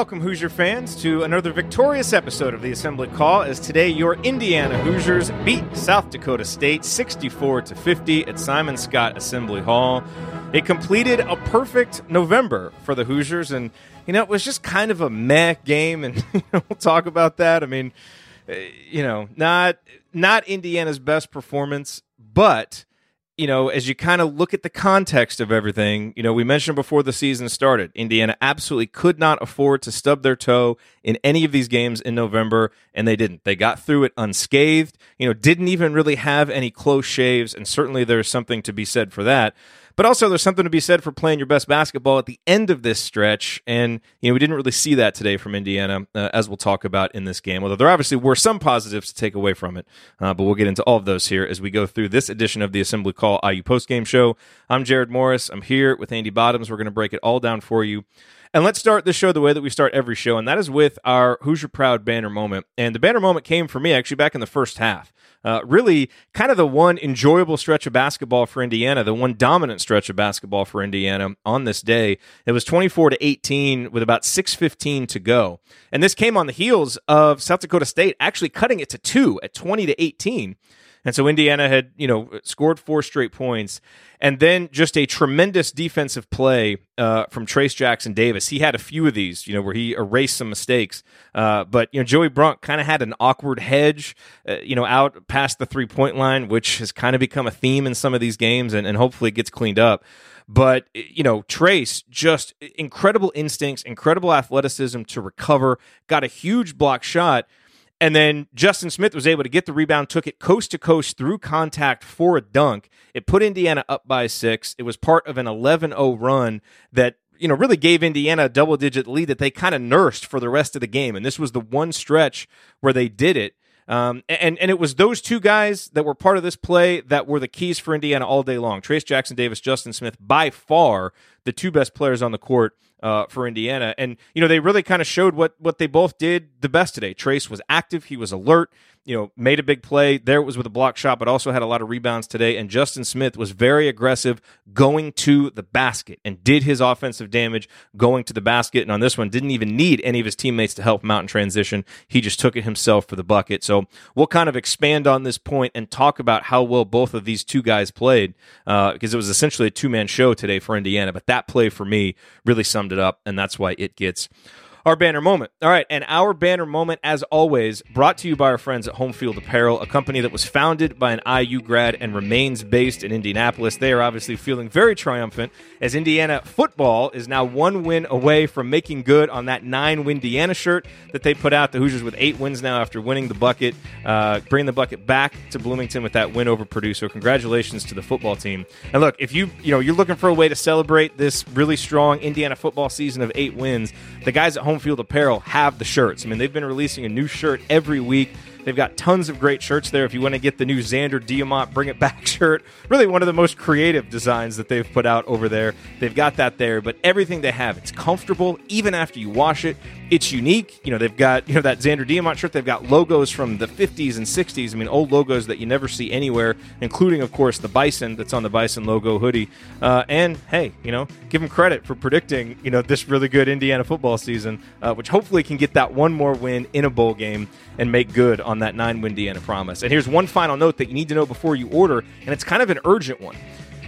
welcome, Hoosier fans, to another victorious episode of the Assembly Call. As today, your Indiana Hoosiers beat South Dakota State 64 to 50 at Simon Skjodt Assembly Hall. It completed a perfect November for the Hoosiers, and you know it was just kind of a meh game, and we'll talk about that. I mean, eh, you know, not not Indiana's best performance, but you know, as you kind of look at the context of everything, you know, we mentioned before the season started, Indiana absolutely could not afford to stub their toe in any of these games in November, and they didn't. They got through it unscathed, you know, didn't even really have any close shaves, and certainly there's something to be said for that. But also, there's something to be said for playing your best basketball at the end of this stretch. And, you know, we didn't really see that today from Indiana, uh, as we'll talk about in this game. Although there obviously were some positives to take away from it. Uh, but we'll get into all of those here as we go through this edition of the Assembly Call IU postgame show. I'm Jerod Morris. I'm here with Andy Bottoms. We're going to break it all down for you. And let's start the show the way that we start every show, and that is with our Hoosier Proud banner moment. And the banner moment came for me actually back in the first half. Uh, really, kind of the one enjoyable stretch of basketball for Indiana, the one dominant stretch of basketball for Indiana on this day. It was 24 to 18 with about 6:15 to go, and this came on the heels of South Dakota State actually cutting it to two at 20 to 18. And so Indiana had, you know, scored four straight points. And then just a tremendous defensive play uh, from Trayce Jackson Davis. He had a few of these, you know, where he erased some mistakes. Uh, but, you know, Joey Brunk kind of had an awkward hedge, uh, you know, out past the three point line, which has kind of become a theme in some of these games and, and hopefully gets cleaned up. But, you know, Trayce, just incredible instincts, incredible athleticism to recover, got a huge block shot and then Justin Smith was able to get the rebound, took it coast to coast through contact for a dunk. It put Indiana up by six. It was part of an 11 0 run that you know, really gave Indiana a double digit lead that they kind of nursed for the rest of the game. And this was the one stretch where they did it. Um, and and it was those two guys that were part of this play that were the keys for Indiana all day long. Trayce Jackson Davis, Justin Smith, by far the two best players on the court uh, for Indiana. And you know they really kind of showed what what they both did the best today. Trayce was active, he was alert, you know, made a big play. There it was with a block shot, but also had a lot of rebounds today. And Justin Smith was very aggressive going to the basket and did his offensive damage going to the basket. And on this one, didn't even need any of his teammates to help him out in transition. He just took it himself for the bucket. So we'll kind of expand on this point and talk about how well both of these two guys played uh, because it was essentially a two man show today for Indiana. But that play for me really summed it up, and that's why it gets our banner moment. All right, and our banner moment, as always, brought to you by our friends at Home Field Apparel, a company that was founded by an IU grad and remains based in Indianapolis. They are obviously feeling very triumphant as Indiana football is now one win away from making good on that nine win Indiana shirt that they put out. The Hoosiers with eight wins now after winning the bucket, uh, bringing the bucket back to Bloomington with that win over Purdue. So congratulations to the football team. And look, if you you know you're looking for a way to celebrate this really strong Indiana football season of eight wins, the guys at Home Field Apparel have the shirts. I mean, they've been releasing a new shirt every week. They've got tons of great shirts there. If you want to get the new Xander Diamant Bring It Back shirt, really one of the most creative designs that they've put out over there. They've got that there, but everything they have, it's comfortable even after you wash it. It's unique. You know, they've got, you know, that Xander Diamant shirt. They've got logos from the 50s and 60s. I mean, old logos that you never see anywhere, including, of course, the Bison that's on the Bison logo hoodie. Uh, and hey, you know, give them credit for predicting, you know, this really good Indiana football season, uh, which hopefully can get that one more win in a bowl game and make good on that nine win Indiana promise. And here's one final note that you need to know before you order, and it's kind of an urgent one.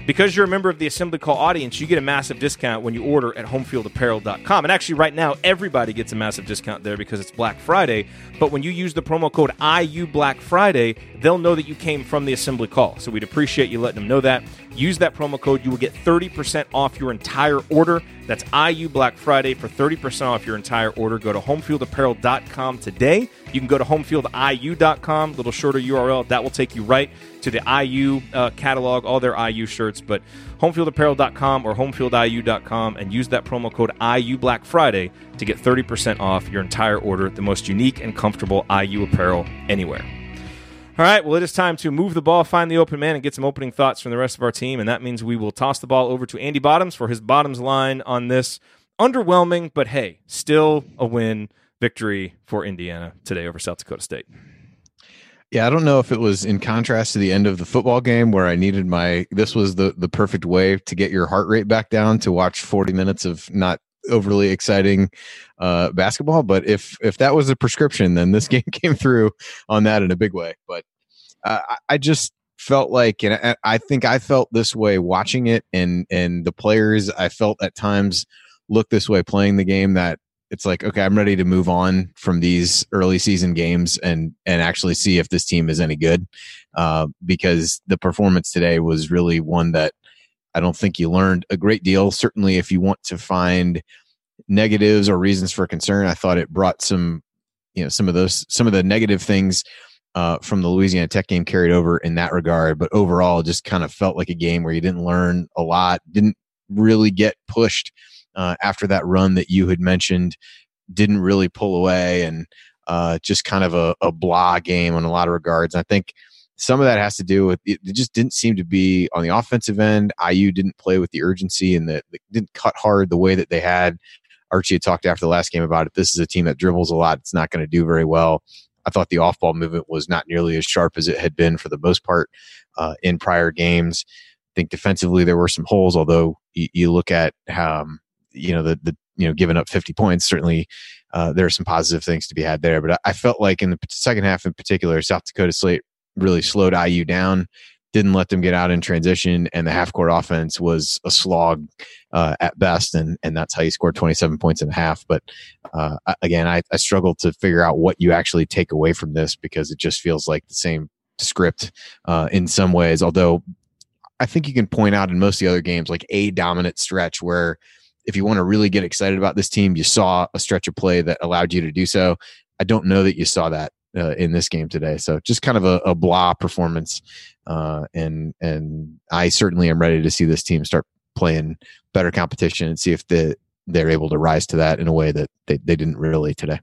Because you're a member of the Assembly Call audience, you get a massive discount when you order at homefieldapparel.com. And actually, right now, everybody gets a massive discount there because it's Black Friday. But when you use the promo code IU Black Friday, they'll know that you came from the Assembly Call. So we'd appreciate you letting them know that. Use that promo code. You will get 30% off your entire order. That's IU Black Friday for 30% off your entire order. Go to homefieldapparel.com today. You can go to homefieldiu.com, little shorter URL. That will take you right to the IU uh, catalog, all their IU shirts. But homefieldapparel.com or homefieldiu.com and use that promo code IU Black Friday to get 30% off your entire order, the most unique and comfortable IU apparel anywhere. All right, well, it is time to move the ball, find the open man, and get some opening thoughts from the rest of our team. And that means we will toss the ball over to Andy Bottoms for his bottoms line on this underwhelming, but hey, still a win victory for Indiana today over South Dakota State. Yeah, I don't know if it was in contrast to the end of the football game where I needed my this was the the perfect way to get your heart rate back down to watch 40 minutes of not overly exciting uh, basketball. But if if that was a prescription, then this game came through on that in a big way. But uh, I just felt like, and I think I felt this way watching it, and and the players I felt at times look this way playing the game that it's like okay i'm ready to move on from these early season games and and actually see if this team is any good uh, because the performance today was really one that i don't think you learned a great deal. Certainly if you want to find negatives or reasons for concern i thought it brought some you know some of those some of the negative things uh, from the louisiana tech game carried over in that regard. But overall just kind of felt like a game where you didn't learn a lot didn't really get pushed uh, after that run that you had mentioned didn't really pull away and uh, just kind of a, a blah game in a lot of regards. I think some of that has to do with it, it just didn't seem to be on the offensive end. IU didn't play with the urgency and that didn't cut hard the way that they had. Archie had talked after the last game about it. This is a team that dribbles a lot. It's not going to do very well. I thought the off ball movement was not nearly as sharp as it had been for the most part uh, in prior games. I think defensively there were some holes, although you, you look at um, you know the the you know giving up 50 points certainly uh, there are some positive things to be had there but I, I, felt like in the second half in particular south dakota state really slowed iu down didn't let them get out in transition and the half court offense was a slog uh, at best and and that's how you scored 27 points in a half but uh, again I, I struggled to figure out what you actually take away from this because it just feels like the same script uh, in some ways although I think you can point out in most of the other games like a dominant stretch where if you want to really get excited about this team, you saw a stretch of play that allowed you to do so. I don't know that you saw that uh, in this game today. So just kind of a, a blah performance, uh, and and I certainly am ready to see this team start playing better competition and see if the they're able to rise to that in a way that they, they didn't really today.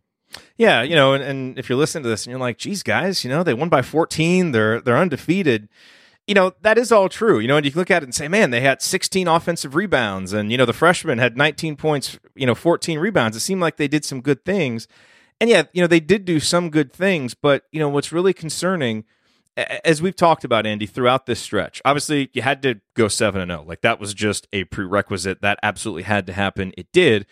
Yeah, you know, and, and if you're listening to this and you're like, geez, guys, you know, they won by 14, they're they're undefeated you know, that is all true. You know, and you look at it and say, man, they had 16 offensive rebounds, and, you know, the freshmen had 19 points, you know, 14 rebounds. It seemed like they did some good things. And yeah, you know, they did do some good things, but, you know, what's really concerning, as we've talked about, Andy, throughout this stretch, obviously you had to go 7 and 0. Like that was just a prerequisite. That absolutely had to happen. It did.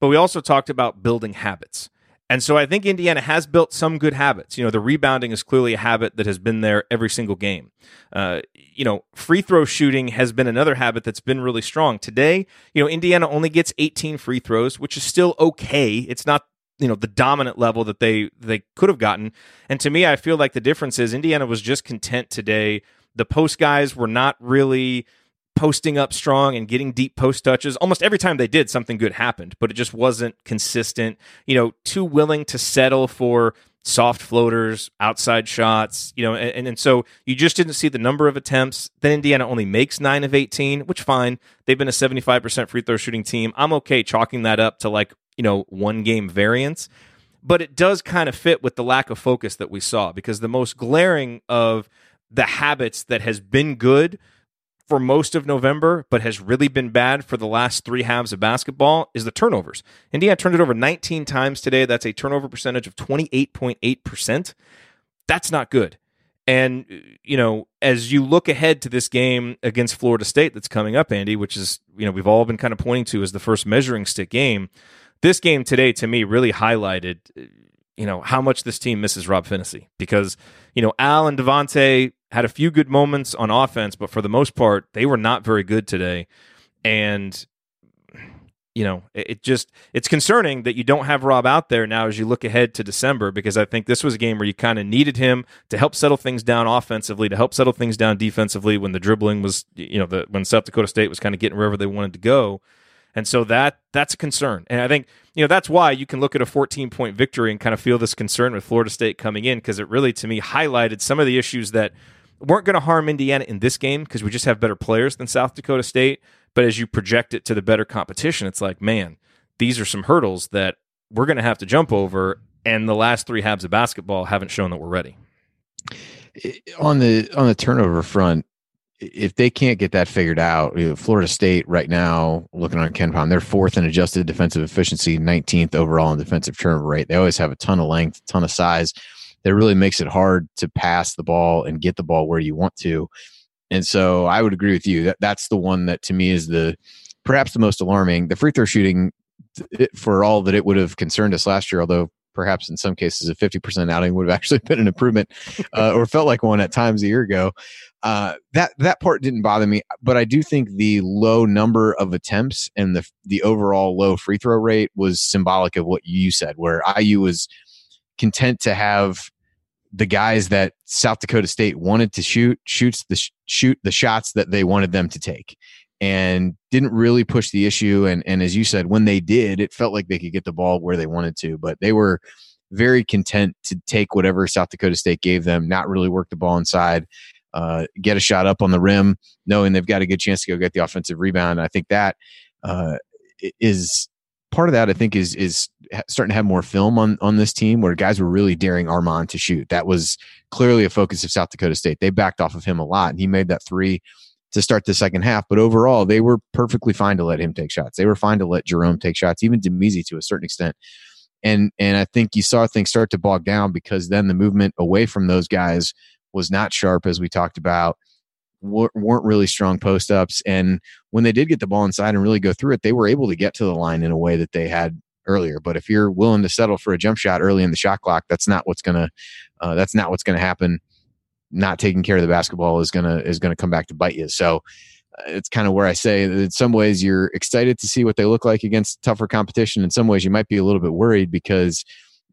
But we also talked about building habits. And so I think Indiana has built some good habits. You know, the rebounding is clearly a habit that has been there every single game. Uh, you know, free throw shooting has been another habit that's been really strong. Today, you know, Indiana only gets 18 free throws, which is still okay. It's not you know the dominant level that they they could have gotten. And to me, I feel like the difference is Indiana was just content today. The post guys were not really posting up strong and getting deep post touches. Almost every time they did, something good happened, but it just wasn't consistent. You know, too willing to settle for soft floaters, outside shots, you know, and, and so you just didn't see the number of attempts. Then Indiana only makes nine of 18, which fine. They've been a 75% free throw shooting team. I'm okay chalking that up to like, you know, one game variance. But it does kind of fit with the lack of focus that we saw because the most glaring of the habits that has been good for most of November, but has really been bad for the last three halves of basketball is the turnovers. Indiana turned it over 19 times today. That's a turnover percentage of 28.8%. That's not good. And, you know, as you look ahead to this game against Florida State that's coming up, Andy, which is, you know, we've all been kind of pointing to as the first measuring stick game, this game today to me really highlighted, you know, how much this team misses Rob Phinisee because, you know, Al and Devonte had a few good moments on offense, but for the most part, they were not very good today. And you know, it, just it's concerning that you don't have Rob out there now as you look ahead to December because I think this was a game where you kind of needed him to help settle things down offensively, to help settle things down defensively when the dribbling was, you know, the when South Dakota State was kind of getting wherever they wanted to go. And so that that's a concern. And I think, you know, that's why you can look at a 14 point victory and kind of feel this concern with Florida State coming in because it really to me highlighted some of the issues that weren't going to harm Indiana in this game because we just have better players than South Dakota State. But as you project it to the better competition, it's like, man, these are some hurdles that we're going to have to jump over. And the last three halves of basketball haven't shown that we're ready. On the on the turnover front, if they can't get that figured out, Florida State right now, looking on KenPom, they're fourth in adjusted defensive efficiency, 19th overall in defensive turnover rate. They always have a ton of length, a ton of size that really makes it hard to pass the ball and get the ball where you want to. And so I would agree with you that that's the one that to me is the perhaps the most alarming. The free throw shooting for all that it would have concerned us last year, although perhaps in some cases a 50% outing would have actually been an improvement uh, or felt like one at times a year ago. Uh, that that part didn't bother me, but I do think the low number of attempts and the the overall low free throw rate was symbolic of what you said, where IU was content to have the guys that South Dakota State wanted to shoot shoots the shoot the shots that they wanted them to take and didn't really push the issue. And and as you said when they did it felt like they could get the ball where they wanted to but they were very content to take whatever South Dakota State gave them not really work the ball inside uh, get a shot up on the rim knowing they've got a good chance to go get the offensive rebound. I think that uh, is part of that I think is is starting to have more film on on this team where guys were really daring Armaan to shoot. That was clearly a focus of South Dakota State. They backed off of him a lot, and he made that three to start the second half. But overall, they were perfectly fine to let him take shots. They were fine to let Jerome take shots, even Damezi to a certain extent. And and I think you saw things start to bog down because then the movement away from those guys was not sharp as we talked about weren't really strong post ups. And when they did get the ball inside and really go through it, they were able to get to the line in a way that they had earlier. But if you're willing to settle for a jump shot early in the shot clock, that's not what's gonna uh, that's not what's gonna happen. Not taking care of the basketball is gonna is gonna come back to bite you. So uh, it's kind of where I say that in some ways you're excited to see what they look like against tougher competition. In some ways, you might be a little bit worried because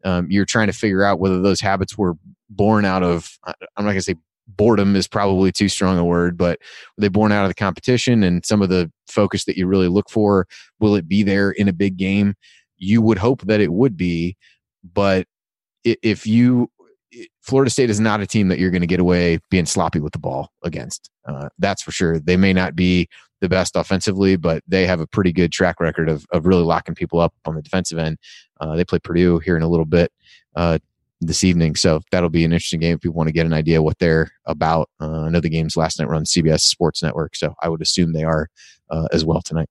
um, you're trying to figure out whether those habits were born out of I'm not gonna say boredom is probably too strong a word, but were they born out of the competition and some of the focus that you really look for? Will it be there in a big game? You would hope that it would be, but if you Florida State is not a team that you're going to get away being sloppy with the ball against. Uh, that's for sure. They may not be the best offensively, but they have a pretty good track record of, of really locking people up on the defensive end. Uh, they play Purdue here in a little bit. Uh, this evening. So that'll be an interesting game if people want to get an idea what they're about. Uh, I know the games last night were on CBS Sports Network, so I would assume they are uh, as well tonight.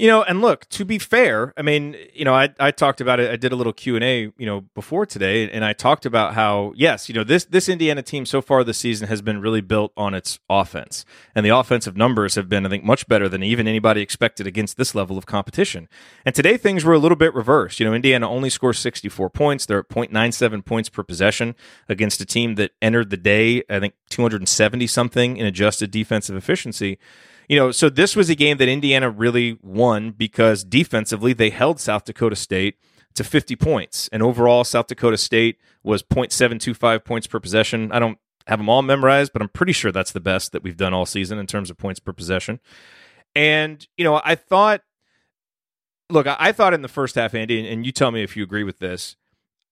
You know, and look, to be fair, I mean, you know, I, I talked about it. I did a little Q and A, you know, before today, and I talked about how yes, you know, this this Indiana team so far this season has been really built on its offense, and the offensive numbers have been, I think, much better than even anybody expected against this level of competition. And today things were a little bit reversed. You know, Indiana only scores sixty four points. They're at 0.97 points per possession against a team that entered the day, I think, two hundred and seventy something in adjusted defensive efficiency you know, so this was a game that Indiana really won because defensively they held South Dakota State to 50 points. And overall, South Dakota State was 0.725 points per possession. I don't have them all memorized, but I'm pretty sure that's the best that we've done all season in terms of points per possession. And, you know, I thought, look, I thought in the first half, Andy, and you tell me if you agree with this.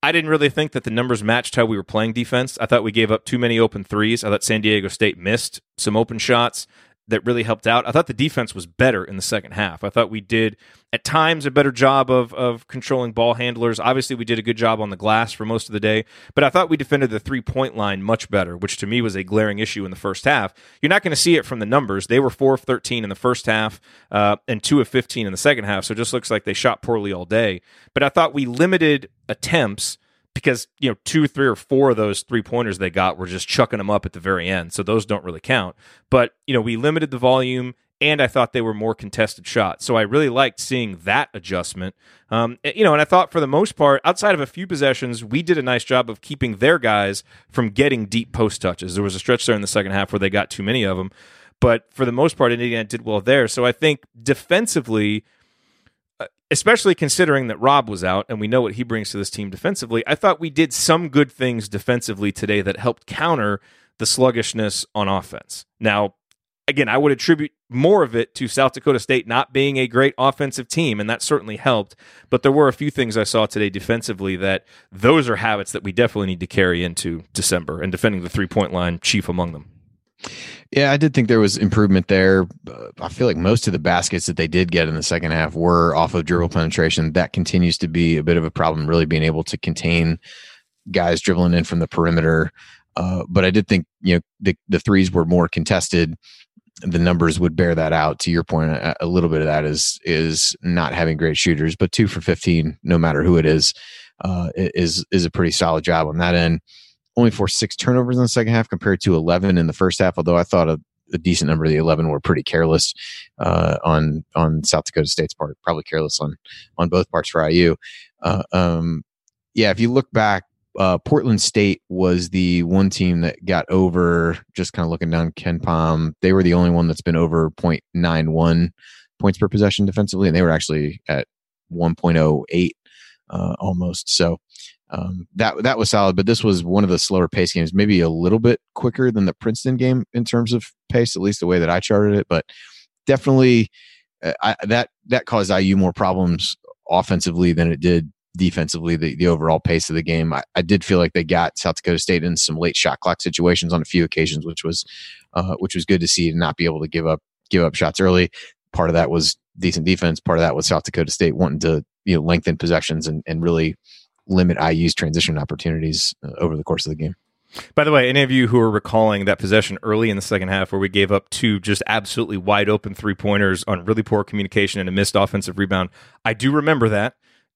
I didn't really think that the numbers matched how we were playing defense. I thought we gave up too many open threes. I thought San Diego State missed some open shots that really helped out. I thought the defense was better in the second half. I thought we did at times a better job of of controlling ball handlers. Obviously, we did a good job on the glass for most of the day, but I thought we defended the three point line much better, which to me was a glaring issue in the first half. You're not going to see it from the numbers. They were four of 13 in the first half uh, and two of 15 in the second half, so it just looks like they shot poorly all day. But I thought we limited attempts because you know two, three, or four of those three pointers they got were just chucking them up at the very end, so those don't really count. But you know we limited the volume, and I thought they were more contested shots, so I really liked seeing that adjustment. Um, you know, and I thought for the most part, outside of a few possessions, we did a nice job of keeping their guys from getting deep post touches. There was a stretch there in the second half where they got too many of them, but for the most part, Indiana did well there. So I think defensively Uh, especially considering that Rob was out and we know what he brings to this team defensively, I thought we did some good things defensively today that helped counter the sluggishness on offense. Now, again, I would attribute more of it to South Dakota State not being a great offensive team, and that certainly helped. But there were a few things I saw today defensively that those are habits that we definitely need to carry into December, and defending the three point line, chief among them. Yeah, I did think there was improvement there. I feel like most of the baskets that they did get in the second half were off of dribble penetration. That continues to be a bit of a problem, really being able to contain guys dribbling in from the perimeter. Uh, but I did think you know the the threes were more contested. The numbers would bear that out. To your point, a, a little bit of that is is not having great shooters, but two for fifteen, no matter who it is, uh, is is a pretty solid job on that end only forced six turnovers in the second half compared to 11 in the first half. Although I thought a, a decent number of the 11 were pretty careless uh, on on South Dakota State's part, probably careless on on both parts for IU. Uh, um, yeah, if you look back, uh, Portland State was the one team that got over. Just kind of looking down KenPom, they were the only one that's been over 0.91 points per possession defensively, and they were actually at 1.08 uh, almost. So um, that that was solid. But this was one of the slower pace games, maybe a little bit quicker than the Princeton game in terms of pace, at least the way that I charted it. But definitely, uh, I, that that caused IU more problems offensively than it did defensively. The the overall pace of the game, I, I did feel like they got South Dakota State in some late shot clock situations on a few occasions, which was uh, which was good to see to not be able to give up give up shots early. Part of that was decent defense. Part of that was South Dakota State wanting to you know lengthen possessions and, and really limit IU's transition opportunities uh, over the course of the game. By the way, any of you who are recalling that possession early in the second half where we gave up two just absolutely wide open three pointers on really poor communication and a missed offensive rebound, I do remember that.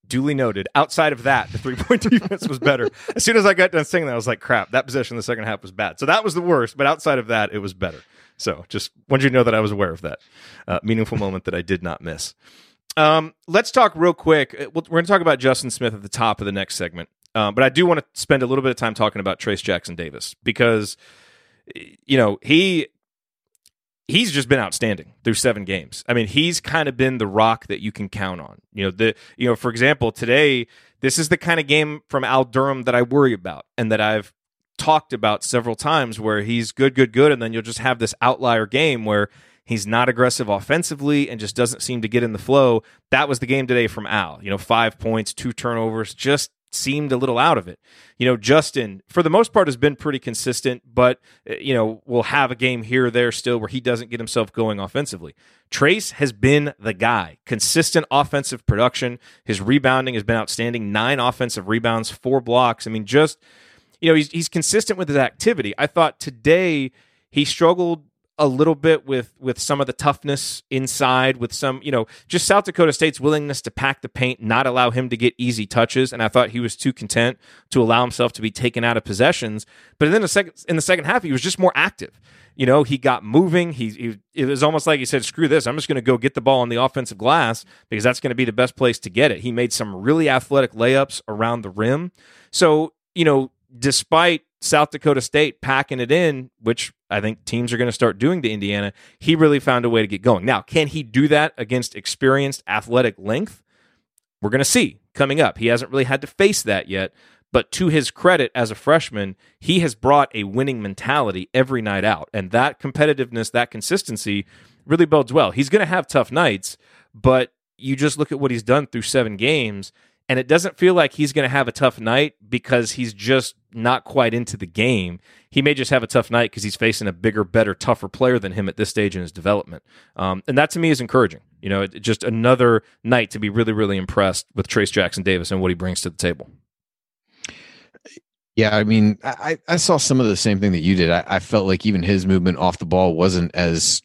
Duly noted. Outside of that, the three point defense was better. As soon as I got done saying that, I was like, crap, that possession in the second half was bad. So that was the worst, but outside of that, it was better. So just wanted you to know that I was aware of that uh, meaningful moment that I did not miss. Um, let's talk real quick. Uh, we're going to talk about Justin Smith at the top of the next segment. Um, but I do want to spend a little bit of time talking about Trayce Jackson Davis because, you know, he he's just been outstanding through seven games. I mean, he's kind of been the rock that you can count on. You know, the you know, for example, today this is the kind of game from Al Durham that I worry about and that I've talked about several times where he's good, good, good, and then you'll just have this outlier game where He's not aggressive offensively and just doesn't seem to get in the flow. That was the game today from Al. You know, five points, two turnovers, just seemed a little out of it. You know, Justin, for the most part, has been pretty consistent, but, eh, you know, will have a game here or there still where he doesn't get himself going offensively. Trayce has been the guy. Consistent offensive production. His rebounding has been outstanding. Nine offensive rebounds, four blocks. I mean, just, you know, he's, he's consistent with his activity. I thought today he struggled a little bit with with some of the toughness inside with some you know just South Dakota State's willingness to pack the paint not allow him to get easy touches and I thought he was too content to allow himself to be taken out of possessions. But then the second in the second half he was just more active. You know he got moving. He, he it was almost like he said screw this I'm just going to go get the ball on the offensive glass because that's going to be the best place to get it. He made some really athletic layups around the rim. So you know despite South Dakota State packing it in, which I think teams are going to start doing to Indiana, he really found a way to get going. Now, can he do that against experienced athletic length? We're going to see coming up. He hasn't really had to face that yet, but to his credit as a freshman, he has brought a winning mentality every night out. And that competitiveness, that consistency really bodes well. He's going to have tough nights, but you just look at what he's done through seven games and it doesn't feel like he's going to have a tough night because he's just not quite into the game. He may just have a tough night because he's facing a bigger, better, tougher player than him at this stage in his development. Um, and that to me is encouraging. You know, it, just another night to be really, really impressed with Trayce Jackson Davis and what he brings to the table. Yeah, I mean, I, I saw some of the same thing that you did. I, I felt like even his movement off the ball wasn't as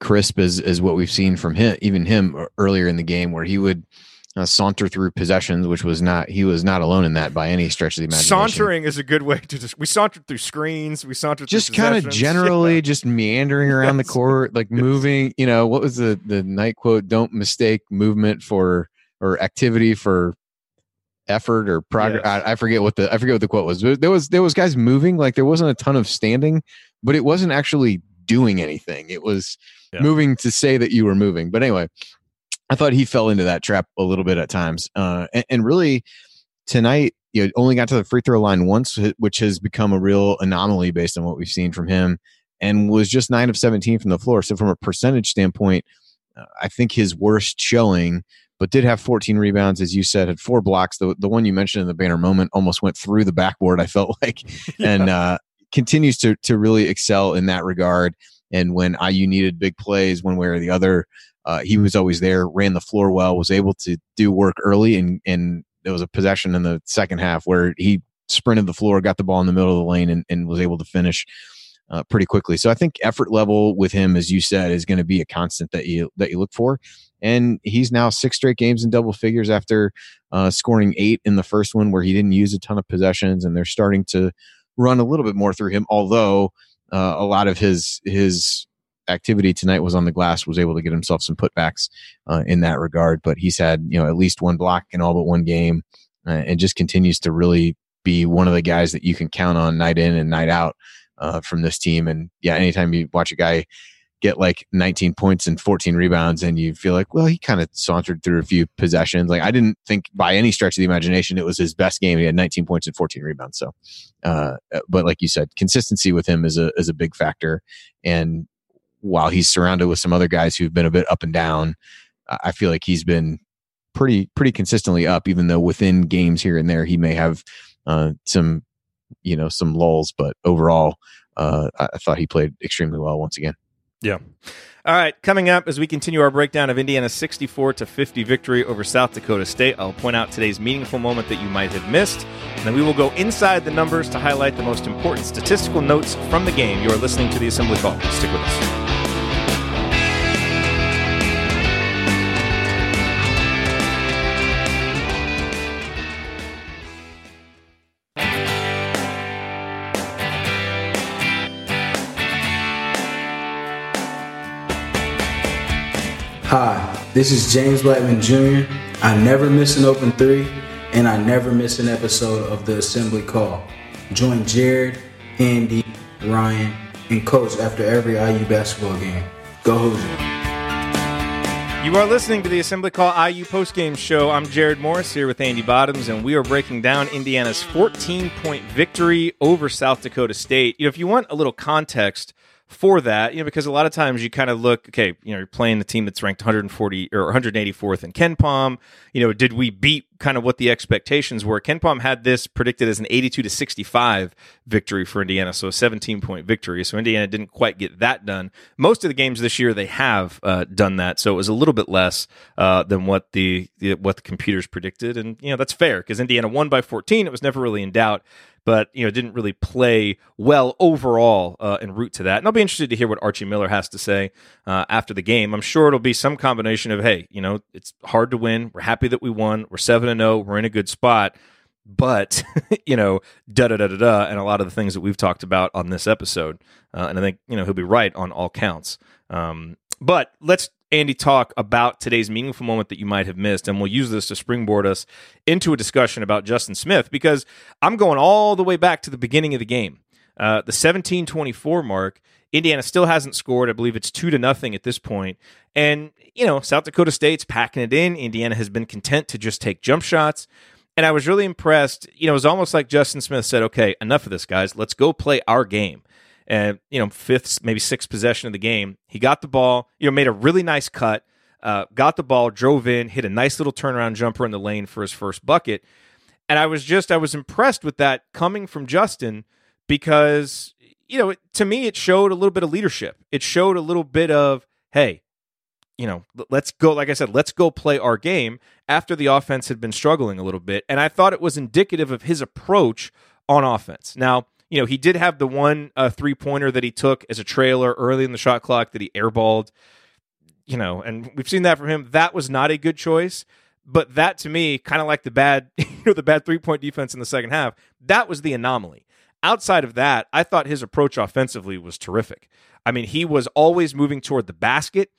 crisp as, as what we've seen from him, even him earlier in the game, where he would – uh, saunter through possessions, which was not he was not alone in that by any stretch of the imagination. Sauntering is a good way to just we sauntered through screens, we sauntered through just kind of generally yeah. just meandering around the court, like moving. You know what was the the night quote? Don't mistake movement for or activity for effort or progress. Yes. I, I, forget what the I forget what the quote was. There was there was guys moving, like there wasn't a ton of standing, but it wasn't actually doing anything. It was yeah. moving to say that you were moving. But anyway, I thought he fell into that trap a little bit at times. Uh, and, and, really, tonight, you know, only got to the free throw line once, which has become a real anomaly based on what we've seen from him, and was just nine of 17 from the floor. So, from a percentage standpoint, uh, I think his worst showing, but did have 14 rebounds, as you said, had four blocks. The, the one you mentioned in the banner moment almost went through the backboard, I felt like, yeah. and uh, continues to, to really excel in that regard. And when IU needed big plays one way or the other, uh, he was always there, ran the floor well, was able to do work early, and and there was a possession in the second half where he sprinted the floor, got the ball in the middle of the lane, and, and was able to finish uh, pretty quickly. So I think effort level with him, as you said, is going to be a constant that you that you look for. And he's now six straight games in double figures after uh, scoring eight in the first one, where he didn't use a ton of possessions, and they're starting to run a little bit more through him. Although uh, a lot of his his activity tonight was on the glass, was able to get himself some putbacks uh, in that regard. But he's had you know at least one block in all but one game, uh, and just continues to really be one of the guys that you can count on night in and night out uh, from this team. And yeah, anytime you watch a guy get like 19 points and 14 rebounds and you feel like well he kind of sauntered through a few possessions like i didn't think by any stretch of the imagination it was his best game he had 19 points and 14 rebounds so uh, but like you said consistency with him is a is a big factor and while he's surrounded with some other guys who've been a bit up and down i feel like he's been pretty pretty consistently up even though within games here and there he may have uh, some you know some lulls but overall uh, I thought he played extremely well once again yeah. All right, coming up as we continue our breakdown of Indiana's 64 to 50 victory over South Dakota State, I'll point out today's meaningful moment that you might have missed, and then we will go inside the numbers to highlight the most important statistical notes from the game. You are listening to the Assembly Call. Stick with us. This is James Blackman Jr. I never miss an open three, and I never miss an episode of the Assembly Call. Join Jerod, Andy, Ryan, and Coach after every IU basketball game. Go Hoosiers! You are listening to the Assembly Call IU postgame show. I'm Jerod Morris here with Andy Bottoms, and we are breaking down Indiana's 14 point victory over South Dakota State. You know, if you want a little context, for that, you know, because a lot of times you kind of look, okay, you know, you're playing the team that's ranked 140 or 184th in KenPom. You know, did we beat kind of what the expectations were? KenPom had this predicted as an 82 to 65 victory for Indiana, so a 17 point victory. So Indiana didn't quite get that done. Most of the games this year they have uh, done that, so it was a little bit less uh, than what the, the what the computers predicted, and you know that's fair because Indiana won by 14. It was never really in doubt but you know didn't really play well overall uh, en route to that. And I'll be interested to hear what Archie Miller has to say uh, after the game. I'm sure it'll be some combination of hey, you know, it's hard to win. We're happy that we won. We're seven and zero. Oh. We're in a good spot. But you know, da da da da da, and a lot of the things that we've talked about on this episode, uh, and I think you know he'll be right on all counts. Um, but let's Andy, talk about today's meaningful moment that you might have missed, and we'll use this to springboard us into a discussion about Justin Smith because I'm going all the way back to the beginning of the game. Uh, the 17-24 mark, Indiana still hasn't scored. I believe it's two to nothing at this point. And, you know, South Dakota State's packing it in. Indiana has been content to just take jump shots. And I was really impressed. You know, it was almost like Justin Smith said, okay, enough of this, guys. Let's go play our game and you know fifth maybe sixth possession of the game. He got the ball you know made a really nice cut uh, got the ball drove in hit a nice little turnaround jumper in the lane for his first bucket. And i was just i was impressed with that coming from justin because you know to me it showed a little bit of leadership. It showed a little bit of hey you know let's go like i said let's go play our game after the offense had been struggling a little bit. And i thought it was indicative of his approach on offense. Now you know, he did have the one uh, three pointer that he took as a trailer early in the shot clock that he airballed, you know, and we've seen that from him. That was not a good choice. But that to me, kind of like the bad, you know, the bad three point defense in the second half, that was the anomaly. Outside of that, I thought his approach offensively was terrific. I mean, he was always moving toward the basket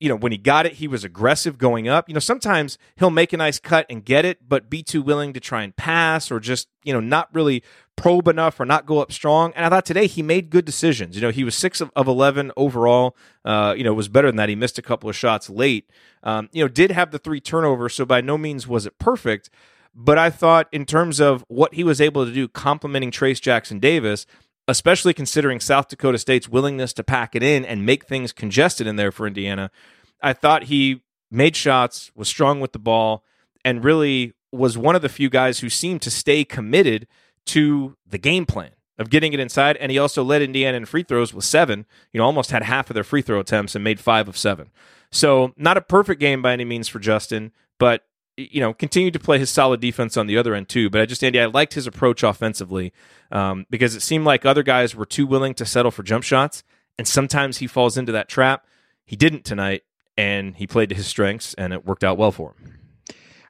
you know, when he got it, he was aggressive going up. You know, sometimes he'll make a nice cut and get it, but be too willing to try and pass or just, you know, not really probe enough or not go up strong. And I thought today he made good decisions. You know, he was six of, of 11 overall. Uh, you know, was better than that. He missed a couple of shots late. Um, you know, did have the three turnovers, so by no means was it perfect. But I thought in terms of what he was able to do, complimenting Trayce Jackson Davis, especially considering South Dakota State's willingness to pack it in and make things congested in there for Indiana. I thought he made shots, was strong with the ball, and really was one of the few guys who seemed to stay committed to the game plan of getting it inside. And he also led Indiana in free throws with seven, you know, almost had half of their free throw attempts and made five of seven. So, not a perfect game by any means for Justin, but you know, continued to play his solid defense on the other end too. But I just, Andy, I liked his approach offensively um, because it seemed like other guys were too willing to settle for jump shots, and sometimes he falls into that trap. He didn't tonight, and he played to his strengths, and it worked out well for him.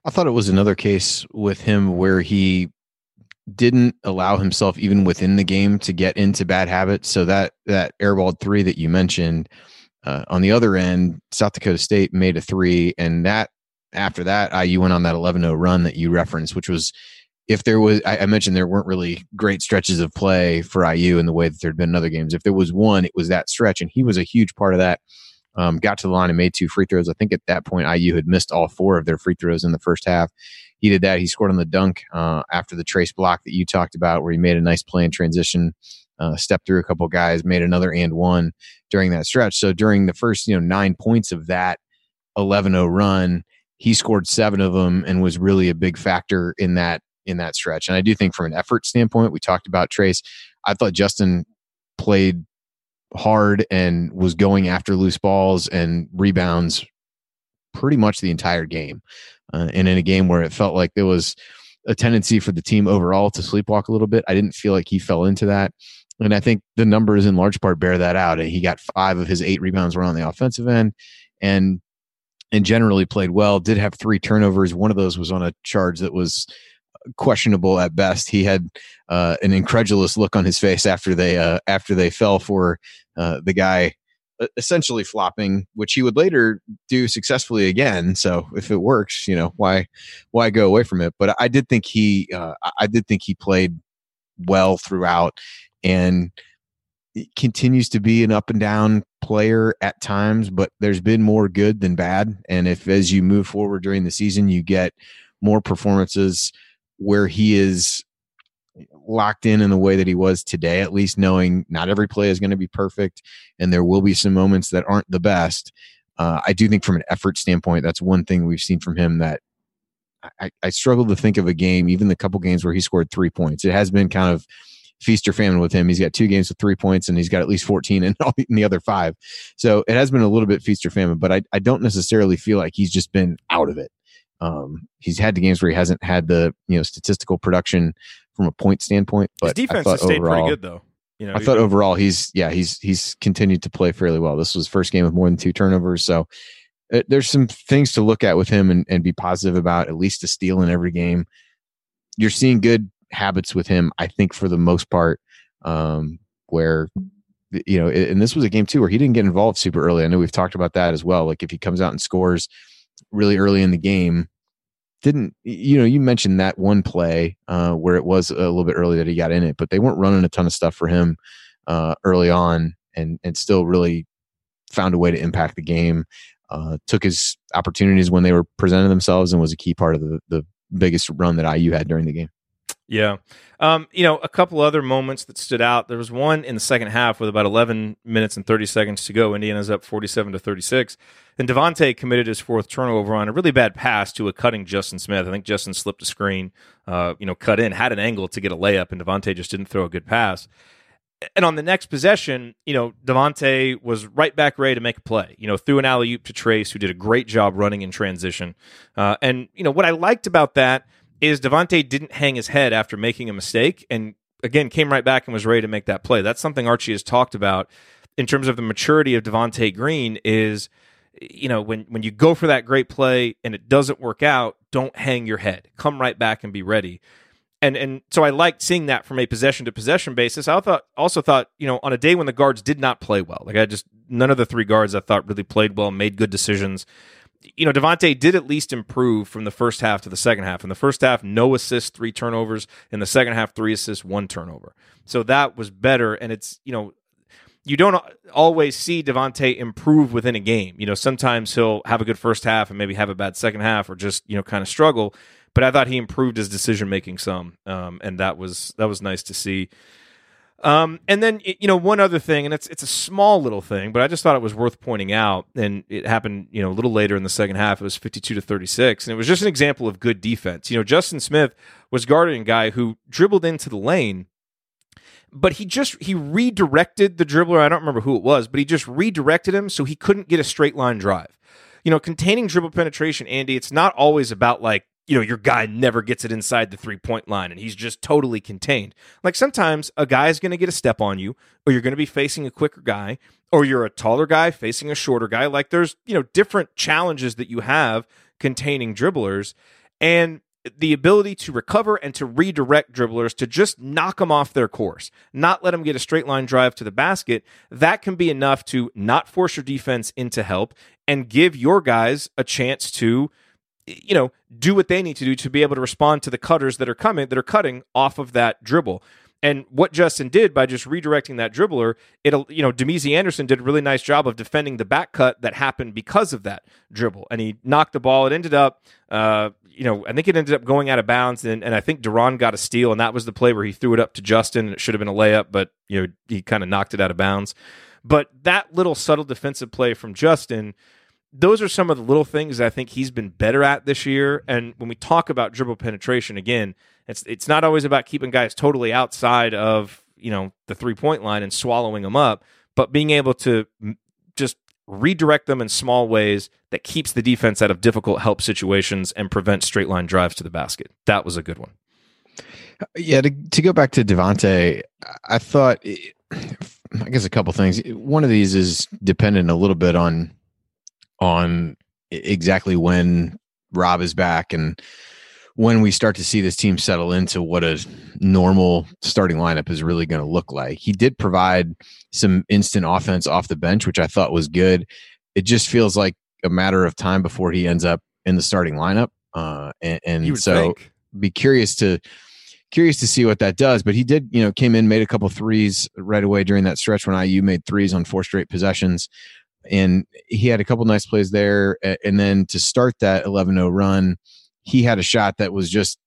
I thought it was another case with him where he didn't allow himself even within the game to get into bad habits. So that that airball three that you mentioned uh, on the other end, South Dakota State made a three, and that after that, IU went on that 11-0 run that you referenced, which was if there was I, I mentioned there weren't really great stretches of play for IU in the way that there'd been in other games. If there was one, it was that stretch, and he was a huge part of that. Um, got to the line and made two free throws. I think at that point IU had missed all four of their free throws in the first half he did that. He scored on the dunk uh, after the Trayce block that you talked about, where he made a nice play in transition, uh, stepped through a couple guys, made another and one during that stretch. So during the first you know nine points of that 11-0 run, he scored seven of them and was really a big factor in that in that stretch. And I do think from an effort standpoint, we talked about Trayce. I thought Justin played hard and was going after loose balls and rebounds pretty much the entire game uh, and in a game where it felt like there was a tendency for the team overall to sleepwalk a little bit. I didn't feel like he fell into that. And I think the numbers in large part bear that out. And he got five of his eight rebounds were on the offensive end and and generally played well. Did have three turnovers. One of those was on a charge that was questionable at best. He had uh, an incredulous look on his face after they uh, after they fell for uh, the guy essentially flopping, which he would later do successfully again. So if it works, you know why why go away from it? But I did think he uh, I did think he played well throughout, and continues to be an up and down player at times. But there's been more good than bad, and if as you move forward during the season, you get more performances where he is locked in in the way that he was today, at least knowing not every play is going to be perfect and there will be some moments that aren't the best. Uh, I do think from an effort standpoint, that's one thing we've seen from him that I, I struggle to think of a game, even the couple games where he scored three points. It has been kind of feast or famine with him. He's got two games with three points and he's got at least 14 in, all, in the other five. So it has been a little bit feast or famine, but I, I don't necessarily feel like he's just been out of it. Um, he's had the games where he hasn't had the you know statistical production from a point standpoint. But His defense has stayed overall, pretty good though. You know, I thought overall he's yeah he's he's continued to play fairly well. This was first game with more than two turnovers, so uh, there's some things to look at with him and, and be positive about. At least a steal in every game. You're seeing good habits with him, I think, for the most part. Um, where you know, and this was a game too where he didn't get involved super early. I know we've talked about that as well. Like if he comes out and scores really early in the game, didn't you know you mentioned that one play uh, where it was a little bit early that he got in it but they weren't running a ton of stuff for him uh, early on and and still really found a way to impact the game uh, took his opportunities when they were presented themselves and was a key part of the, the biggest run that IU had during the game yeah. Um, you know, a couple other moments that stood out. There was one in the second half with about 11 minutes and 30 seconds to go. Indiana's up 47 to 36. And Devonte committed his fourth turnover on a really bad pass to a cutting Justin Smith. I think Justin slipped a screen, uh, you know, cut in, had an angle to get a layup, and Devonte just didn't throw a good pass. And on the next possession, you know, Devonte was right back ready to make a play. You know, threw an alley oop to Trayce, who did a great job running in transition. Uh, and, you know, what I liked about that – is Devonte didn't hang his head after making a mistake and again came right back and was ready to make that play. That's something Archie has talked about in terms of the maturity of Devonte Green is you know when when you go for that great play and it doesn't work out, don't hang your head. Come right back and be ready. And and so I liked seeing that from a possession to possession basis. I thought also thought, you know, on a day when the guards did not play well. Like I just none of the three guards I thought really played well, made good decisions you know, Devonte did at least improve from the first half to the second half. In the first half, no assists, three turnovers. In the second half, three assists, one turnover. So that was better. And it's, you know, you don't always see Devonte improve within a game. You know, sometimes he'll have a good first half and maybe have a bad second half or just, you know, kind of struggle. But I thought he improved his decision making some. Um, and that was that was nice to see. Um, and then you know one other thing, and it's it's a small little thing, but I just thought it was worth pointing out. And it happened, you know, a little later in the second half. It was fifty-two to thirty-six, and it was just an example of good defense. You know, Justin Smith was guarding a guy who dribbled into the lane, but he just he redirected the dribbler. I don't remember who it was, but he just redirected him so he couldn't get a straight line drive. You know, containing dribble penetration, Andy. It's not always about like you know, your guy never gets it inside the three point line and he's just totally contained. Like sometimes a guy is going to get a step on you, or you're going to be facing a quicker guy, or you're a taller guy facing a shorter guy. Like there's, you know, different challenges that you have containing dribblers. And the ability to recover and to redirect dribblers to just knock them off their course, not let them get a straight line drive to the basket, that can be enough to not force your defense into help and give your guys a chance to you know do what they need to do to be able to respond to the cutters that are coming that are cutting off of that dribble and what Justin did by just redirecting that dribbler—it'll, you know Damezi Anderson did a really nice job of defending the back cut that happened because of that dribble, and he knocked the ball. It ended up, uh, you know, I think it ended up going out of bounds, and, and I think De'Ron got a steal, and that was the play where he threw it up to Justin, and it should have been a layup, but you know he kind of knocked it out of bounds. But that little subtle defensive play from Justin those are some of the little things that I think he's been better at this year. And when we talk about dribble penetration, again, it's it's not always about keeping guys totally outside of you know the three point line and swallowing them up, but being able to just redirect them in small ways that keeps the defense out of difficult help situations and prevents straight line drives to the basket. That was a good one. Yeah, to, to go back to Devonte, I thought, I guess a couple things. One of these is dependent a little bit on on exactly when Rob is back and when we start to see this team settle into what a normal starting lineup is really going to look like. He did provide some instant offense off the bench, which I thought was good. It just feels like a matter of time before he ends up in the starting lineup. Uh, and, and so think. be curious to curious to see what that does. But he did, you know, came in, made a couple threes right away during that stretch when IU made threes on four straight possessions and he had a couple nice plays there. And then to start that 11 0 run, he had a shot that was just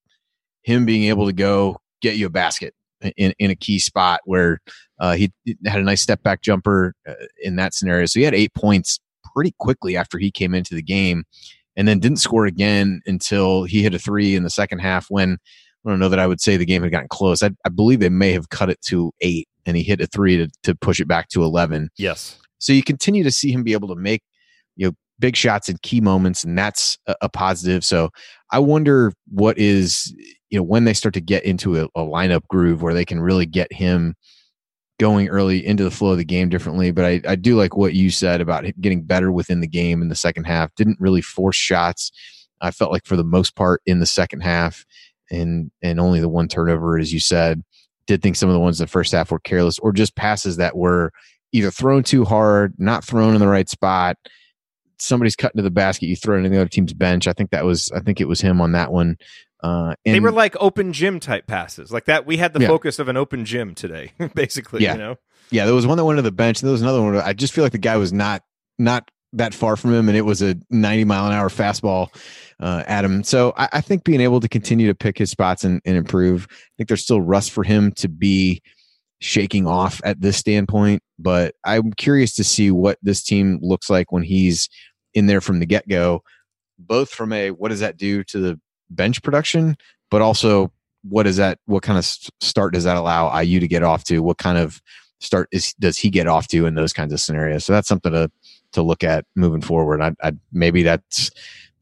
him being able to go get you a basket in, in a key spot where uh, he had a nice step back jumper uh, in that scenario. So he had eight points pretty quickly after he came into the game and then didn't score again until he hit a three in the second half when I don't know that I would say the game had gotten close. I, I believe they may have cut it to eight and he hit a three to, to push it back to 11. Yes. So you continue to see him be able to make, you know, big shots in key moments, and that's a, a positive. So I wonder what is, you know, when they start to get into a, a lineup groove where they can really get him going early into the flow of the game differently. But I, I do like what you said about getting better within the game in the second half. Didn't really force shots. I felt like for the most part in the second half, and and only the one turnover, as you said. Did think some of the ones in the first half were careless or just passes that were either thrown too hard, not thrown in the right spot. Somebody's cutting to the basket, you throw it in the other team's bench. I think that was, I think it was him on that one. Uh, and, they were like open gym type passes, like that. We had the yeah. focus of an open gym today, basically. Yeah. You know. Yeah, there was one that went to the bench. And there was another one. I just feel like the guy was not not that far from him, and it was a 90 mile an hour fastball uh, at him. So I, I think being able to continue to pick his spots and, and improve, I think there's still rust for him to be shaking off at this standpoint, but I'm curious to see what this team looks like when he's in there from the get go, both from a what does that do to the bench production, but also what is that, what kind of start does that allow IU to get off to? What kind of start is, does he get off to in those kinds of scenarios? So that's something to, to look at moving forward. I, I maybe that's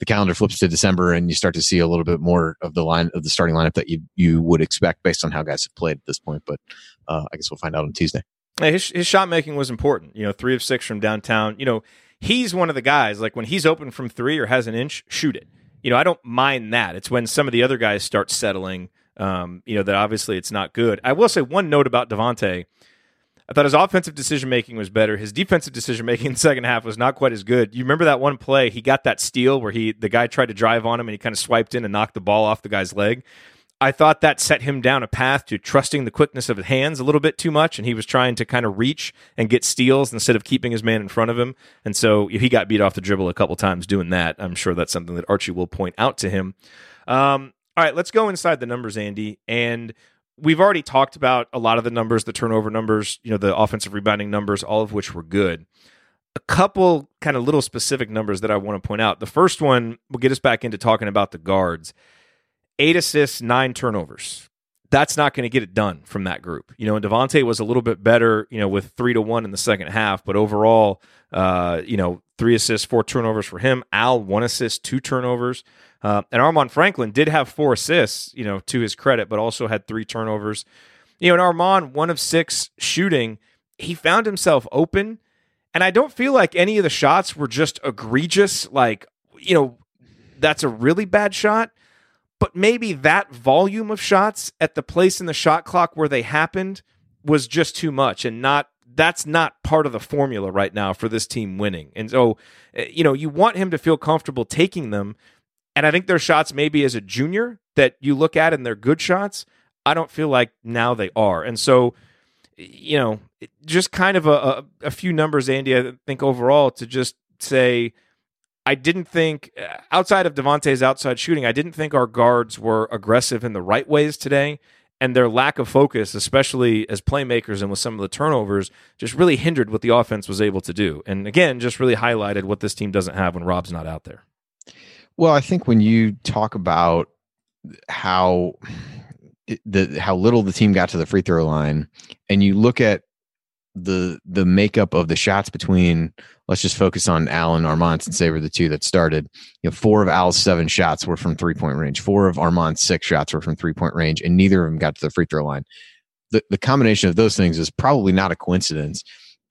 the calendar flips to December and you start to see a little bit more of the line of the starting lineup that you you would expect based on how guys have played at this point. But uh, I guess we'll find out on Tuesday. His, his shot making was important. You know, three of six from downtown. You know, he's one of the guys like when he's open from three or has an inch, shoot it. You know, I don't mind that. It's when some of the other guys start settling. Um, you know that obviously it's not good. I will say one note about Devonte I thought his offensive decision making was better. His defensive decision making in the second half was not quite as good. You remember that one play? He got that steal where he the guy tried to drive on him and he kind of swiped in and knocked the ball off the guy's leg. I thought that set him down a path to trusting the quickness of his hands a little bit too much, and he was trying to kind of reach and get steals instead of keeping his man in front of him. And so he got beat off the dribble a couple times doing that. I'm sure that's something that Archie will point out to him. Um, all right, let's go inside the numbers, Andy. And we've already talked about a lot of the numbers, the turnover numbers, you know, the offensive rebounding numbers, all of which were good. A couple kind of little specific numbers that I want to point out. The first one will get us back into talking about the guards. Eight assists, nine turnovers. That's not going to get it done from that group. You know, and Devonte was a little bit better, you know, with three to one in the second half, but overall, uh, you know, three assists, four turnovers for him. Al, one assist, two turnovers. Uh, and Armaan Franklin did have four assists, you know, to his credit, but also had three turnovers. You know, and Armaan, one of six shooting, he found himself open. And I don't feel like any of the shots were just egregious, like, you know, that's a really bad shot. but maybe that volume of shots at the place in the shot clock where they happened was just too much and not that's not part of the formula right now for this team winning. And so, eh, you know, you want him to feel comfortable taking them. And I think their shots maybe as a junior that you look at and they're good shots. I don't feel like now they are. And so, you know, just kind of a, a, a few numbers, Andy, I think overall to just say, I didn't think, uh, outside of Devonte's outside shooting, I didn't think our guards were aggressive in the right ways today. And their lack of focus, especially as playmakers and with some of the turnovers, just really hindered what the offense was able to do. And again, just really highlighted what this team doesn't have when Rob's not out there. Well, I think when you talk about how the how little the team got to the free throw line, and you look at the the makeup of the shots between let's just focus on Allen, Armaan, and Saber, the two that started. You know, four of Al's seven shots were from three point range. Four of Armaan's six shots were from three point range, and neither of them got to the free throw line. The the combination of those things is probably not a coincidence,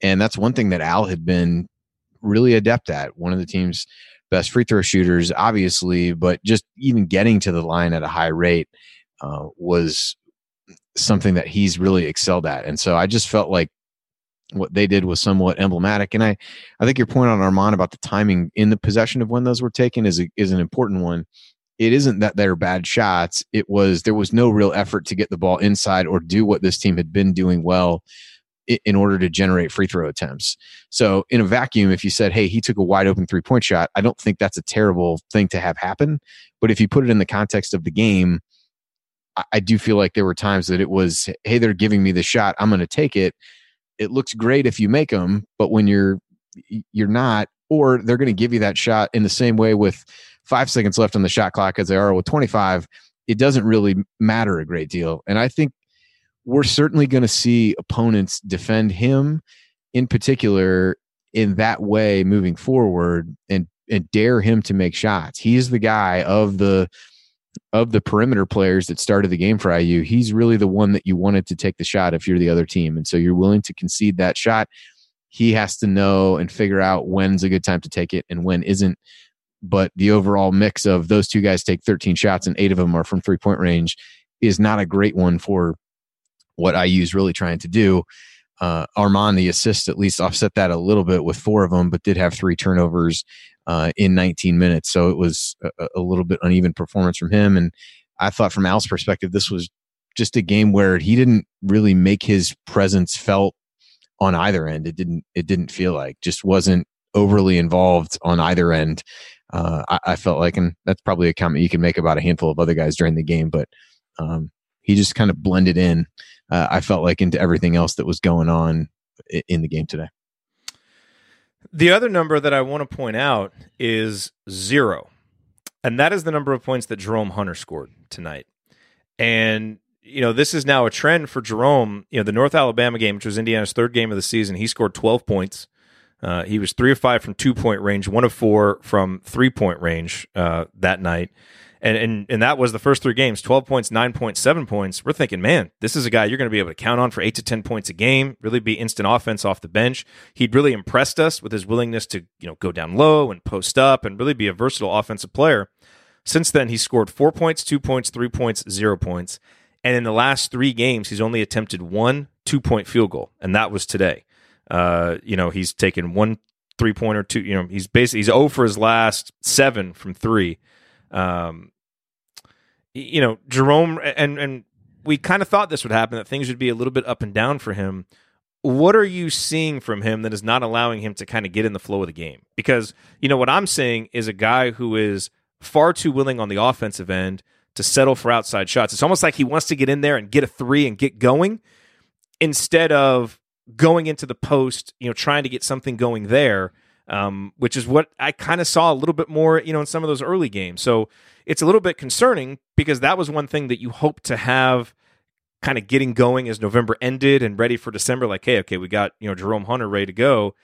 and that's one thing that Al had been really adept at. One of the team's best free throw shooters, obviously, but just even getting to the line at a high rate uh, was something that he's really excelled at. And so I just felt like what they did was somewhat emblematic. And I, I think your point on Armaan about the timing in the possession of when those were taken is a, is an important one. It isn't that they're bad shots. It was there was no real effort to get the ball inside or do what this team had been doing well in order to generate free throw attempts. So in a vacuum, if you said, "Hey, he took a wide open three point shot," I don't think that's a terrible thing to have happen. But if you put it in the context of the game, I do feel like there were times that it was, "Hey, they're giving me the shot. I'm going to take it." It looks great if you make them, but when you're you're not, or they're going to give you that shot in the same way with five seconds left on the shot clock as they are with 25. It doesn't really matter a great deal. And I think we're certainly going to see opponents defend him in particular in that way moving forward and and dare him to make shots. He's the guy of the of the perimeter players that started the game for IU. He's really the one that you wanted to take the shot if you're the other team. And so you're willing to concede that shot. He has to know and figure out when's a good time to take it and when isn't. But the overall mix of those two guys take 13 shots and eight of them are from three point range is not a great one for what IU is really trying to do. Uh, Armaan, the assist, at least offset that a little bit with four of them, but did have three turnovers uh, in 19 minutes. So it was a, a, little bit uneven performance from him. And I thought, from Al's perspective, this was just a game where he didn't really make his presence felt on either end. It didn't. It didn't feel like just wasn't overly involved on either end. Uh, I, I, felt like, and that's probably a comment you can make about a handful of other guys during the game, but um, he just kind of blended in uh, I felt like into everything else that was going on in the game today. The other number that I want to point out is zero. And that is the number of points that Jerome Hunter scored tonight. And, you know, this is now a trend for Jerome. You know, the North Alabama game, which was Indiana's third game of the season, he scored 12 points. Uh, he was three of five from two point range, one of four from three point range uh, that night and and and that was the first three games 12 points 9 points 7 points. We're thinking man this is a guy you're going to be able to count on for 8 to 10 points a game really be instant offense off the bench. He'd really impressed us with his willingness to you know go down low and post up and really be a versatile offensive player. Since then he's scored 4 points 2 points 3 points 0 points. And in the last 3 games he's only attempted one 2 point field goal and that was today. Uh, you know he's taken one three pointer two you know he's basically he's 0 for his last 7 from 3 um, you know, Jerome and and we kind of thought this would happen that things would be a little bit up and down for him. What are you seeing from him that is not allowing him to kind of get in the flow of the game? Because you know what I'm seeing is a guy who is far too willing on the offensive end to settle for outside shots. It's almost like he wants to get in there and get a three and get going instead of going into the post, you know, trying to get something going there um, which is what I kind of saw a little bit more, you know, in some of those early games. So it's a little bit concerning because that was one thing that you hope to have kind of getting going as November ended and ready for December. Like, hey, okay, we got you know Jerome Hunter ready to go,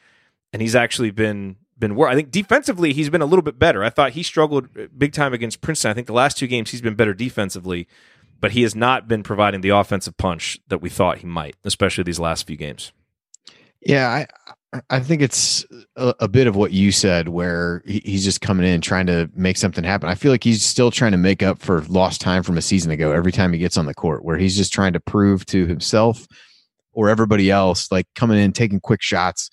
and he's actually been been worse. I think defensively he's been a little bit better. I thought he struggled big time against Princeton. I think the last two games he's been better defensively, but he has not been providing the offensive punch that we thought he might, especially these last few games. Yeah, I I think it's a, a, bit of what you said, where he, he's just coming in trying to make something happen. I feel like he's still trying to make up for lost time from a season ago every time he gets on the court, where he's just trying to prove to himself or everybody else, like coming in, taking quick shots.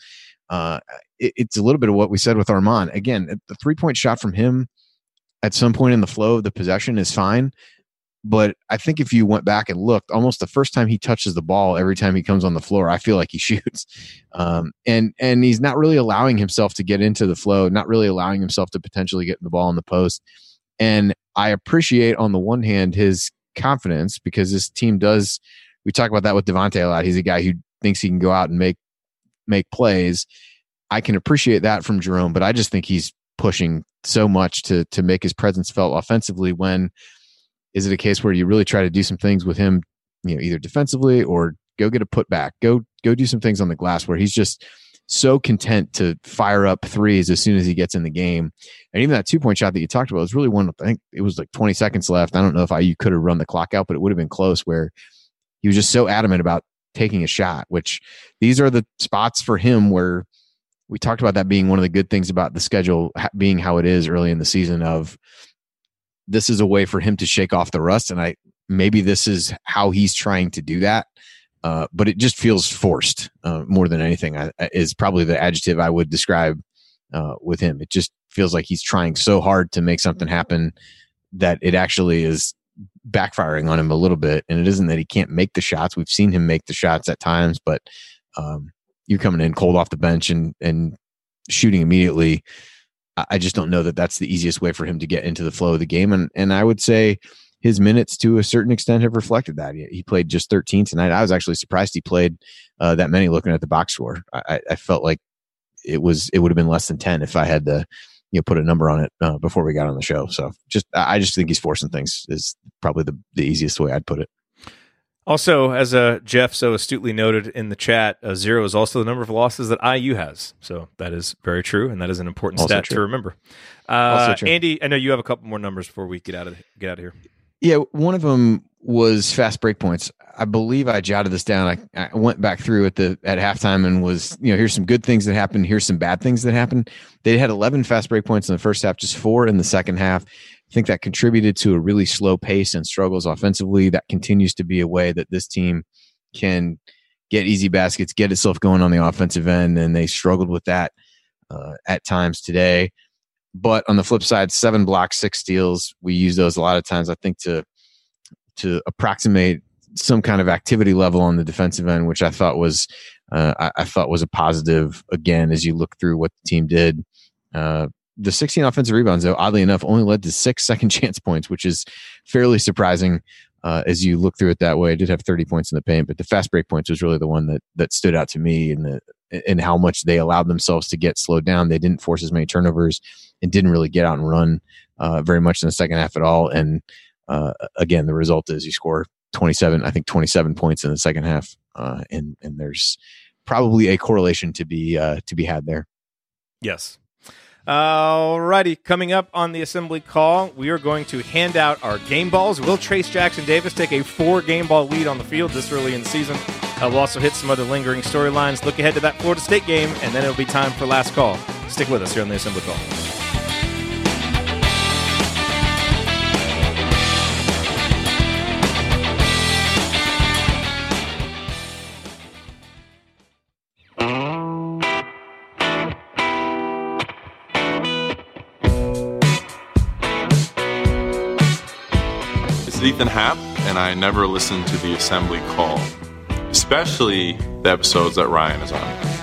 Uh, it, it's a little bit of what we said with Armaan. Again, the three point shot from him at some point in the flow of the possession is fine, but I think if you went back and looked, almost the first time he touches the ball, every time he comes on the floor, I feel like he shoots, um, and and he's not really allowing himself to get into the flow, not really allowing himself to potentially get the ball in the post. And I appreciate on the one hand his confidence because this team does. We talk about that with Devonte a lot. He's a guy who thinks he can go out and make make plays. I can appreciate that from Jerome, but I just think he's pushing so much to to make his presence felt offensively when is it a case where you really try to do some things with him, you know, either defensively or go get a putback, go go do some things on the glass where he's just so content to fire up threes as soon as he gets in the game. And even that two point shot that you talked about was really one. I think it was like 20 seconds left. I don't know if I you could have run the clock out, but it would have been close. Where he was just so adamant about taking a shot. Which these are the spots for him where we talked about that being one of the good things about the schedule being how it is early in the season. Of this is a way for him to shake off the rust. And I maybe this is how he's trying to do that. Uh, but it just feels forced uh, more than anything. I, is probably the adjective I would describe uh, with him. It just feels like he's trying so hard to make something happen that it actually is backfiring on him a little bit. And it isn't that he can't make the shots. We've seen him make the shots at times, but um, you're coming in cold off the bench and and shooting immediately I just don't know that that's the easiest way for him to get into the flow of the game. And and I would say his minutes to a certain extent have reflected that. He, he played just 13 tonight. I was actually surprised he played uh, that many looking at the box score. I, I, felt like it was it would have been less than 10 if I had to you know put a number on it uh, before we got on the show. So just I just think he's forcing things is probably the, the easiest way I'd put it. Also, as uh, Jeff so astutely noted in the chat, uh, zero is also the number of losses that IU has. So that is very true, and that is an important also stat true. to remember. Uh, Andy, I know you have a couple more numbers before we get out of get out of here. Yeah, one of them was fast break points. I believe I jotted this down. I, I went back through at the at halftime and was you know here's some good things that happened. Here's some bad things that happened. They had 11 fast break points in the first half, just four in the second half. I think that contributed to a really slow pace and struggles offensively. That continues to be a way that this team can get easy baskets, get itself going on the offensive end, and they struggled with that uh, at times today. But on the flip side, seven blocks, six steals. We use those a lot of times. I think to to approximate some kind of activity level on the defensive end, which I thought was uh, I, I, thought was a positive. Again, as you look through what the team did, uh, the 16 offensive rebounds, though, oddly enough, only led to six second chance points, which is fairly surprising uh, as you look through it that way. I did have 30 points in the paint, but the fast break points was really the one that that stood out to me in the in how much they allowed themselves to get slowed down. They didn't force as many turnovers and didn't really get out and run uh, very much in the second half at all. And uh, again, the result is you score 27, I think 27 points in the second half, uh, and and there's probably a correlation to be uh, to be had there. Yes, Alrighty, coming up on the assembly call, we are going to hand out our game balls. Will Trayce Jackson Davis take a four game ball lead on the field this early in the season? Uh, we'll also hit some other lingering storylines, look ahead to that Florida State game, and then it'll be time for last call. Stick with us here on the assembly call. Ethan Happ, and I never listen to the assembly call, especially the episodes that Ryan is on.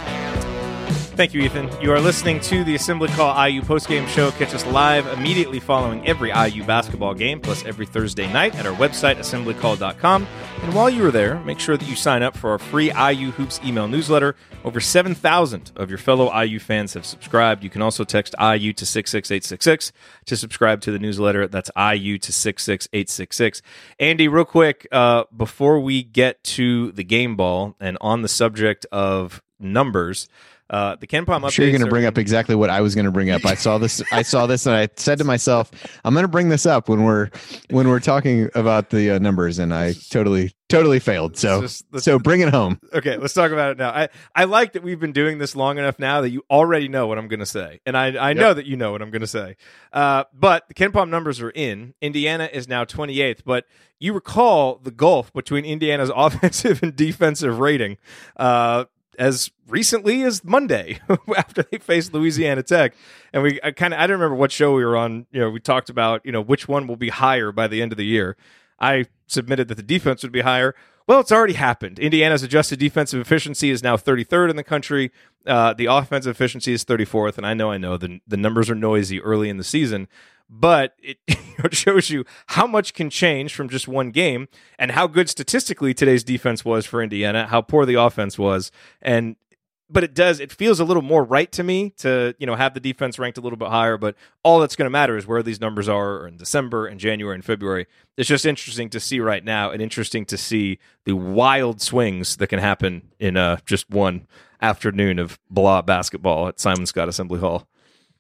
Thank you, Ethan. You are listening to the Assembly Call IU postgame show. Catch us live immediately following every IU basketball game, plus every Thursday night at our website, assemblycall.com. And while you are there, make sure that you sign up for our free IU Hoops email newsletter. Over 7,000 of your fellow IU fans have subscribed. You can also text IU to 66866 to subscribe to the newsletter. That's IU to 66866. Andy, real quick, uh, before we get to the game ball and on the subject of numbers, Uh, the KenPom I'm sure you're going to bring up exactly what I was going to bring up. I saw this. I saw this, and I said to myself, "I'm going to bring this up when we're when we're talking about the uh, numbers," and I totally totally failed. So Let's just- let's- so bring it home. okay, let's talk about it now. I, I like that we've been doing this long enough now that you already know what I'm going to say, and I I know that you know what I'm going to say. Uh, but the KenPom numbers are in. Indiana is now 28th, but you recall the gulf between Indiana's offensive and defensive rating. Uh, as recently as Monday after they faced Louisiana Tech. And we kind of, I don't remember what show we were on. You know, we talked about, you know, which one will be higher by the end of the year. I submitted that the defense would be higher. Well, it's already happened. Indiana's adjusted defensive efficiency is now 33rd in the country. Uh, the offensive efficiency is 34th. And I know, I know the, the numbers are noisy early in the season, but it, it shows you how much can change from just one game and how good statistically today's defense was for Indiana, how poor the offense was. And but it does it feels a little more right to me to you know have the defense ranked a little bit higher but all that's going to matter is where these numbers are in december and january and february. It's just interesting to see right now and interesting to see the wild swings that can happen in uh, just one afternoon of blah basketball at Simon Skjodt Assembly Hall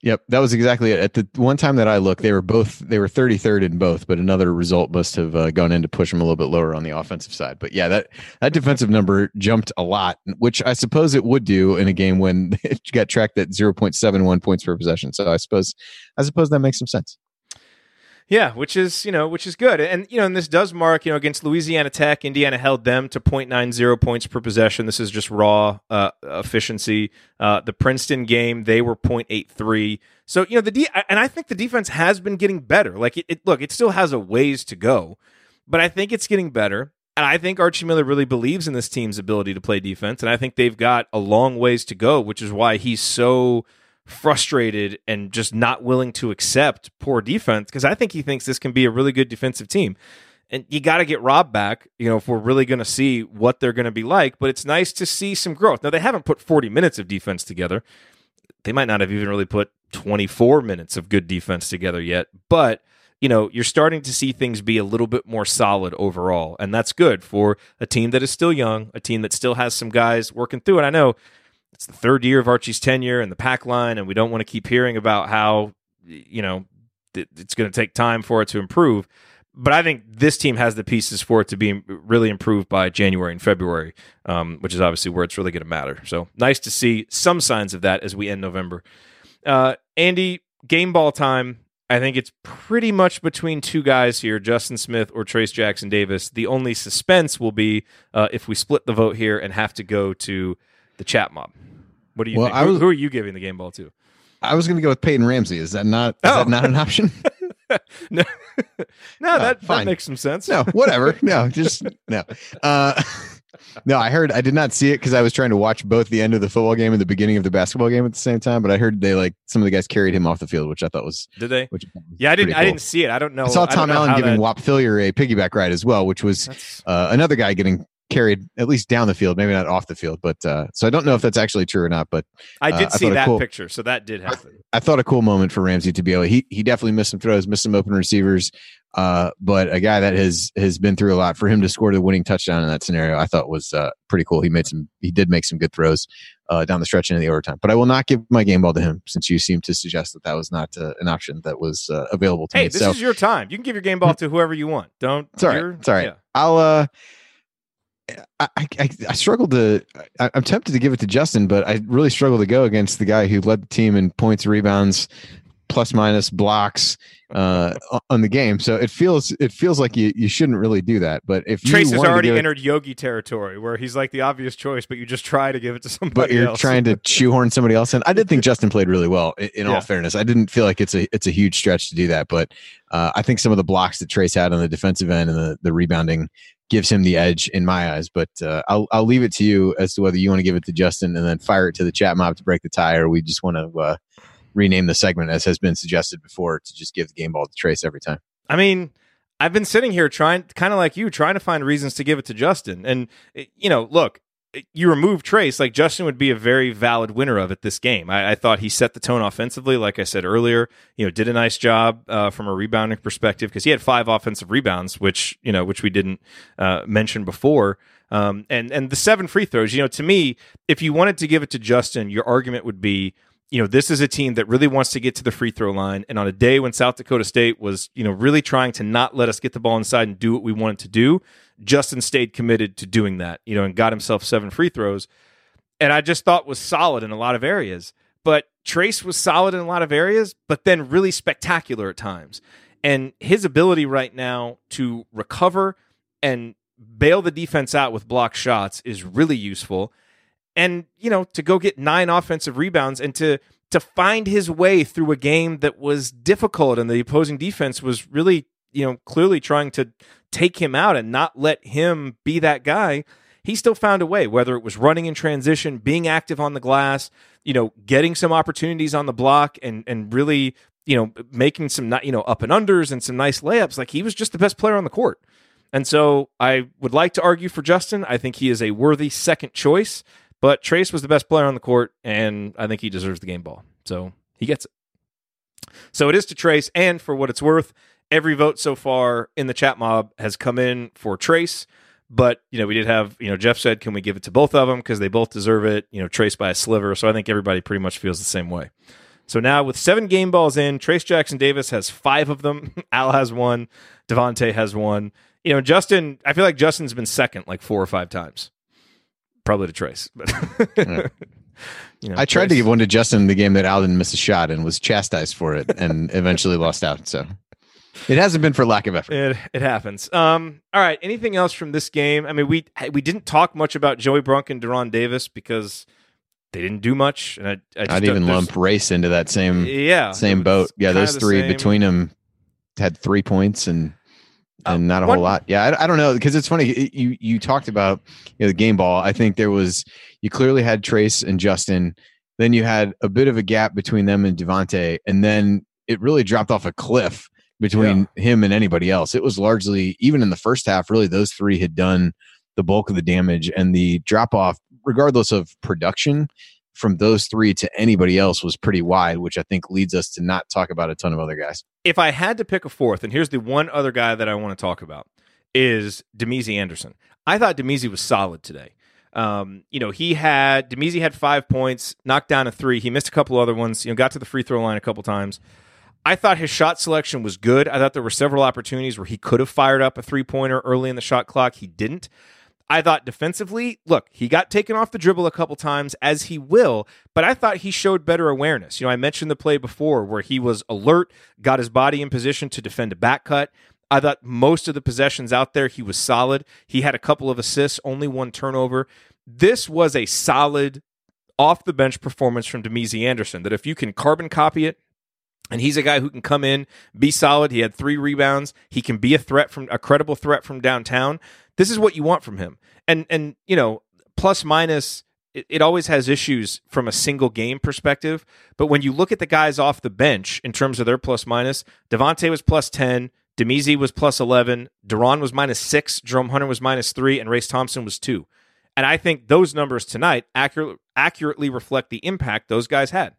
Yep, that was exactly it. At the one time that I looked, they were both they were 33rd in both, but another result must have uh, gone in to push them a little bit lower on the offensive side. But yeah, that that defensive number jumped a lot, which I suppose it would do in a game when it got tracked at 0.71 points per possession. So I suppose I suppose that makes some sense. Yeah, which is you know which is good, and you know, and this does mark you know against Louisiana Tech, Indiana held them to 0.90 points per possession. This is just raw uh, efficiency. Uh, the Princeton game, they were 0.83. So you know the de- and I think the defense has been getting better. Like it, it, look, it still has a ways to go, but I think it's getting better. And I think Archie Miller really believes in this team's ability to play defense, and I think they've got a long ways to go, which is why he's so frustrated and just not willing to accept poor defense because I think he thinks this can be a really good defensive team. And you got to get Rob back, you know, if we're really going to see what they're going to be like. But it's nice to see some growth. Now, they haven't put 40 minutes of defense together. They might not have even really put 24 minutes of good defense together yet. But, you know, you're starting to see things be a little bit more solid overall. And that's good for a team that is still young, a team that still has some guys working through it. I know it's the third year of Archie's tenure and the pack line, and we don't want to keep hearing about how you know it's going to take time for it to improve. But I think this team has the pieces for it to be really improved by January and February, um, which is obviously where it's really going to matter. So nice to see some signs of that as we end November. Uh, Andy, game ball time. I think it's pretty much between two guys here, Justin Smith or Trayce Jackson Davis. The only suspense will be uh, if we split the vote here and have to go to the chat mob. What do you Well, think? I Who- was- who, are you giving the game ball to? I was going to go with Peyton Ramsey. Is that not is Oh. that not an option? no, no, that, that fine. makes some sense. no, whatever. No, just no. Uh, no, I heard. I did not see it because I was trying to watch both the end of the football game and the beginning of the basketball game at the same time. But I heard they like some of the guys carried him off the field, which I thought was Did they? which Yeah, I didn't. pretty I didn't see it. I don't know. I saw Tom know Allen giving that- Whop Philyor a piggyback ride as well, which was uh, another guy getting carried at least down the field, maybe not off the field. But uh, so I don't know if that's actually true or not. But I uh, did I see thought that cool- picture, so that did happen. I thought a cool moment for Ramsey to be able. He he definitely missed some throws, missed some open receivers. Uh, but a guy that has has been through a lot for him to score the winning touchdown in that scenario, I thought was uh, pretty cool. He made some. He did make some good throws uh, down the stretch into the overtime. But I will not give my game ball to him since you seem to suggest that that was not uh, an option that was uh, available to Hey, me. this so is your time. You can give your game ball to whoever you want. Don't. it's all right. you're- It's all right. yeah. I'll. I, I, I struggled to. I, I'm tempted to give it to Justin, but I really struggle to go against the guy who led the team in points, rebounds, plus minus blocks uh, on the game. So it feels it feels like you, you shouldn't really do that. But if Trayce you has already give it- entered Yogi territory, where he's like the obvious choice, but you just try to give it to somebody but you're else. trying to shoehorn somebody else in. I did think Justin played really well. In, in Yeah. all fairness, I didn't feel like it's a it's a huge stretch to do that, but uh, I think some of the blocks that Trayce had on the defensive end and the the rebounding gives him the edge in my eyes. But uh, I'll I'll leave it to you as to whether you want to give it to Justin and then fire it to the chat mob to break the tie, or we just want to uh, rename the segment as has been suggested before to just give the game ball to Trayce every time. I mean, I've been sitting here trying, kind of like you, trying to find reasons to give it to Justin. And, eh, you know, look, you remove Trayce, like Justin would be a very valid winner of it this game. I, I thought he set the tone offensively, like I said earlier. You know, did a nice job uh, from a rebounding perspective because he had five offensive rebounds, which you know, which we didn't uh, mention before. Um, and and the seven free throws, you know, to me, if you wanted to give it to Justin, your argument would be, you know, this is a team that really wants to get to the free throw line. And on a day when South Dakota State was, you know, really trying to not let us get the ball inside and do what we wanted to do, Justin stayed committed to doing that, you know, and got himself seven free throws. And I just thought was solid in a lot of areas. But Trayce was solid in a lot of areas, but then really spectacular at times. And his ability right now to recover and bail the defense out with block shots is really useful. And, you know, to go get nine offensive rebounds and to to find his way through a game that was difficult and the opposing defense was really, you know, clearly trying to take him out and not let him be that guy. He still found a way, whether it was running in transition, being active on the glass, you know, getting some opportunities on the block and and really, you know, making some you know, up and unders and some nice layups. Like he was just the best player on the court. And so I would like to argue for Justin. I think he is a worthy second choice, but Trayce was the best player on the court, and I think he deserves the game ball. So he gets it. So it is to Trayce, and for what it's worth, every vote so far in the chat mob has come in for Trayce. But you know, we did have you know Jeff said, can we give it to both of them because they both deserve it? You know, Trayce by a sliver. So I think everybody pretty much feels the same way. So now with seven game balls in, Trayce Jackson Davis has five of them. Al has one. Devonte has one you know, Justin, I feel like Justin's been second like four or five times. Probably to Trayce. but yeah. you know, I tried Trayce. to give one to Justin in the game that Al didn't miss a shot and was chastised for it and eventually lost out. So it hasn't been for lack of effort. It, it happens. Um, all right. Anything else from this game? I mean, we we didn't talk much about Joey Brunk and De'Ron Davis because they didn't do much. And I, I would even lump Race into that same yeah same boat. Yeah, those three between them had three points and and um, not a whole lot. Yeah, I, I don't know because it's funny. You you talked about you know, the game ball. I think there was you clearly had Trayce and Justin. Then you had a bit of a gap between them and Devonte, and then it really dropped off a cliff between yeah. him and anybody else. It was largely even in the first half. Really, those three had done the bulk of the damage, and the drop off, regardless of production, from those three to anybody else was pretty wide, which I think leads us to not talk about a ton of other guys. If I had to pick a fourth, and here's the one other guy that I want to talk about is Damezi Anderson. I thought Damezi was solid today. Um, you know, he had Damezi had five points, knocked down a three. He missed a couple other ones. You know, got to the free throw line a couple times. I thought his shot selection was good. I thought there were several opportunities where he could have fired up a three pointer early in the shot clock. He didn't. I thought defensively, look, he got taken off the dribble a couple times, as he will, but I thought he showed better awareness. You know, I mentioned the play before where he was alert, got his body in position to defend a back cut. I thought most of the possessions out there, he was solid. He had a couple of assists, only one turnover. This was a solid off the bench performance from Damezi Anderson that if you can carbon copy it, and he's a guy who can come in, be solid. He had three rebounds. He can be a threat from a credible threat from downtown. This is what you want from him. And and you know, plus minus it, it always has issues from a single game perspective. But when you look at the guys off the bench in terms of their plus minus, Devonte was plus 10, Damezi was plus 11, De'Ron was minus 6, Jerome Hunter was minus 3, and Race Thompson was 2. And I think those numbers tonight accurate, accurately reflect the impact those guys had.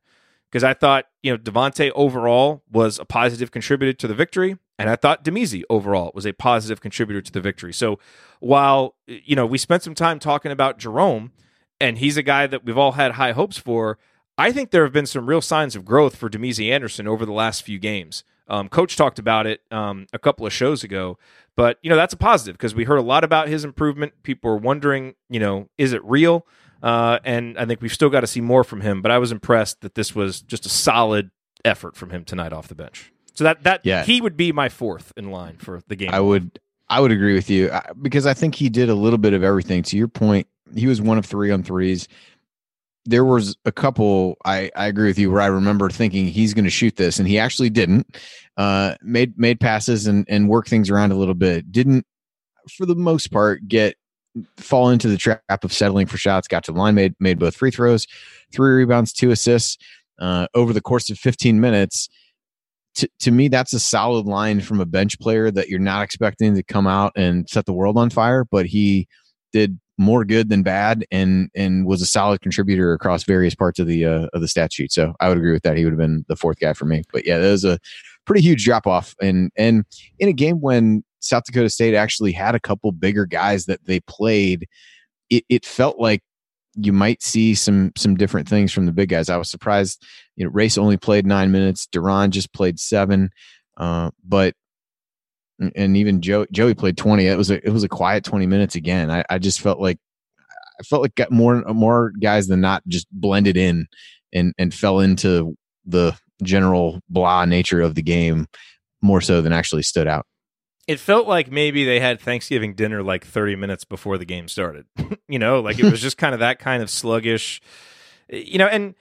Because I thought, you know, Devonte overall was a positive contributor to the victory. And I thought Damezi overall was a positive contributor to the victory. So while, you know, we spent some time talking about Jerome, and he's a guy that we've all had high hopes for, I think there have been some real signs of growth for Damezi Anderson over the last few games. Um, Coach talked about it um, a couple of shows ago, but you know that's a positive because we heard a lot about his improvement. People were wondering, you know, is it real? Uh, and I think we've still got to see more from him. But I was impressed that this was just a solid effort from him tonight off the bench. So that that yeah. he would be my fourth in line for the game. I would I would agree with you because I think he did a little bit of everything. To your point, he was one of three on threes. There was a couple. I, I agree with you where I remember thinking he's going to shoot this, and he actually didn't. Uh, made made passes and and work things around a little bit. Didn't for the most part get fall into the trap of settling for shots. Got to the line, made made both free throws, three rebounds, two assists uh, over the course of 15 minutes to, to me, that's a solid line from a bench player that you're not expecting to come out and set the world on fire, but he did more good than bad and and was a solid contributor across various parts of the uh, of the stat sheet. So I would agree with that. He would have been the fourth guy for me. But yeah, that was a pretty huge drop off and and in a game when South Dakota State actually had a couple bigger guys that they played, it, it felt like you might see some some different things from the big guys. I was surprised. You know, Race only played nine minutes. De'Ron just played seven, uh, but and even Joe, Joey played twenty. It was a it was a quiet twenty minutes again. I, I just felt like I felt like got more more guys than not just blended in and and fell into the general blah nature of the game more so than actually stood out. It felt like maybe they had Thanksgiving dinner like 30 minutes before the game started. you know, like it was just kind of that kind of sluggish. You know, and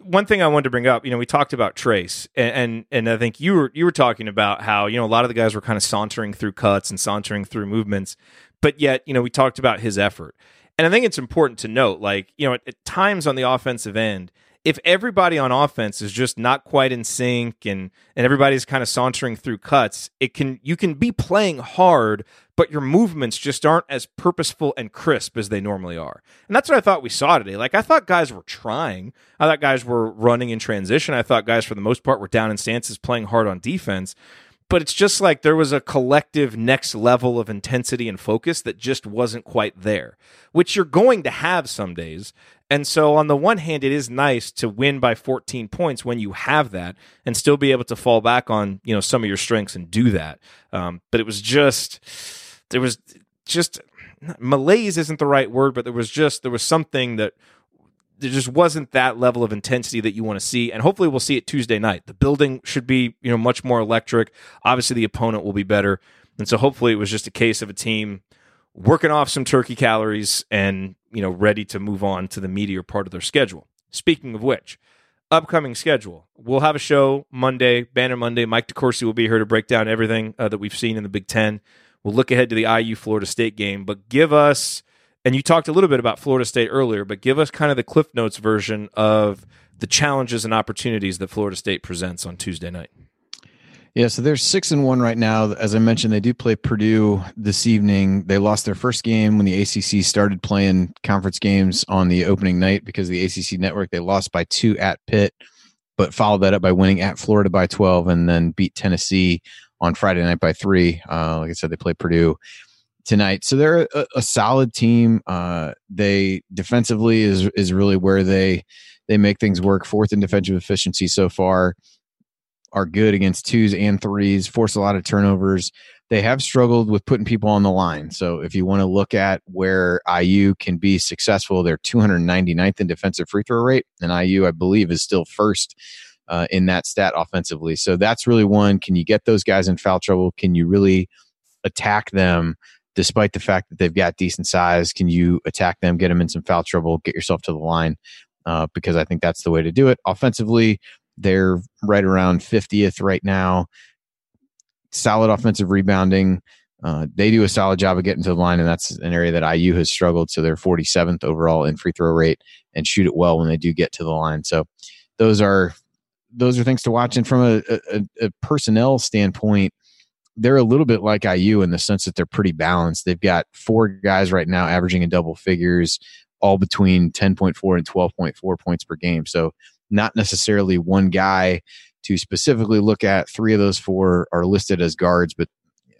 one thing I wanted to bring up, you know, we talked about Trayce, and, and, and I think you were you were talking about how you know a lot of the guys were kind of sauntering through cuts and sauntering through movements, but yet you know we talked about his effort, and I think it's important to note, like you know, at, at times on the offensive end, if everybody on offense is just not quite in sync and and everybody's kind of sauntering through cuts, it can you can be playing hard, but your movements just aren't as purposeful and crisp as they normally are. And that's what I thought we saw today. Like I thought guys were trying. I thought guys were running in transition. I thought guys for the most part were down in stances playing hard on defense but it's just like there was a collective next level of intensity and focus that just wasn't quite there, which you're going to have some days. And so, on the one hand, it is nice to win by 14 points when you have that and still be able to fall back on you know some of your strengths and do that. Um, but it was just there was just malaise isn't the right word, but there was just there was something that there just wasn't that level of intensity that you want to see. And hopefully we'll see it tuesday night. The building should be you know much more electric. Obviously the opponent will be better. And so hopefully it was just a case of a team working off some turkey calories and you know ready to move on to the meatier part of their schedule. Speaking of which upcoming schedule. We'll have a show monday banner monday. Mike decourcy will be here to break down everything uh, that we've seen in the big ten. We'll look ahead to the iu florida state game but give us and you talked a little bit about Florida State earlier, but give us kind of the Cliff Notes version of the challenges and opportunities that Florida State presents on Tuesday night. Yeah, so they're six and one right now. As I mentioned, they do play Purdue this evening. They lost their first game when the ACC started playing conference games on the opening night because the ACC network they lost by two at Pitt, but followed that up by winning at Florida by twelve and then beat Tennessee on Friday night by three. Uh, like I said, they play Purdue tonight. So they're a, a solid team. Uh, they defensively is is really where they they make things work. Fourth in defensive efficiency so far. Are good against twos and threes. Force a lot of turnovers. They have struggled with putting people on the line. So if you want to look at where IU can be successful, they're 299th in defensive free throw rate, and IU I believe is still first. Uh, in that stat offensively. So that's really one. Can you get those guys in foul trouble? Can you really attack them despite the fact that they've got decent size. Can you attack them, get them in some foul trouble, get yourself to the line? Uh, because I think that's the way to do it. Offensively, they're right around 50th right now. Solid offensive rebounding. Uh, they do a solid job of getting to the line, and that's an area that IU has struggled. So they're 47th overall in free throw rate and shoot it well when they do get to the line. So those are those are things to watch. And from a, a, a personnel standpoint, they're a little bit like IU in the sense that they're pretty balanced. They've got four guys right now averaging in double figures, all between 10.4 and 12.4 points per game. So, not necessarily one guy to specifically look at. Three of those four are listed as guards, but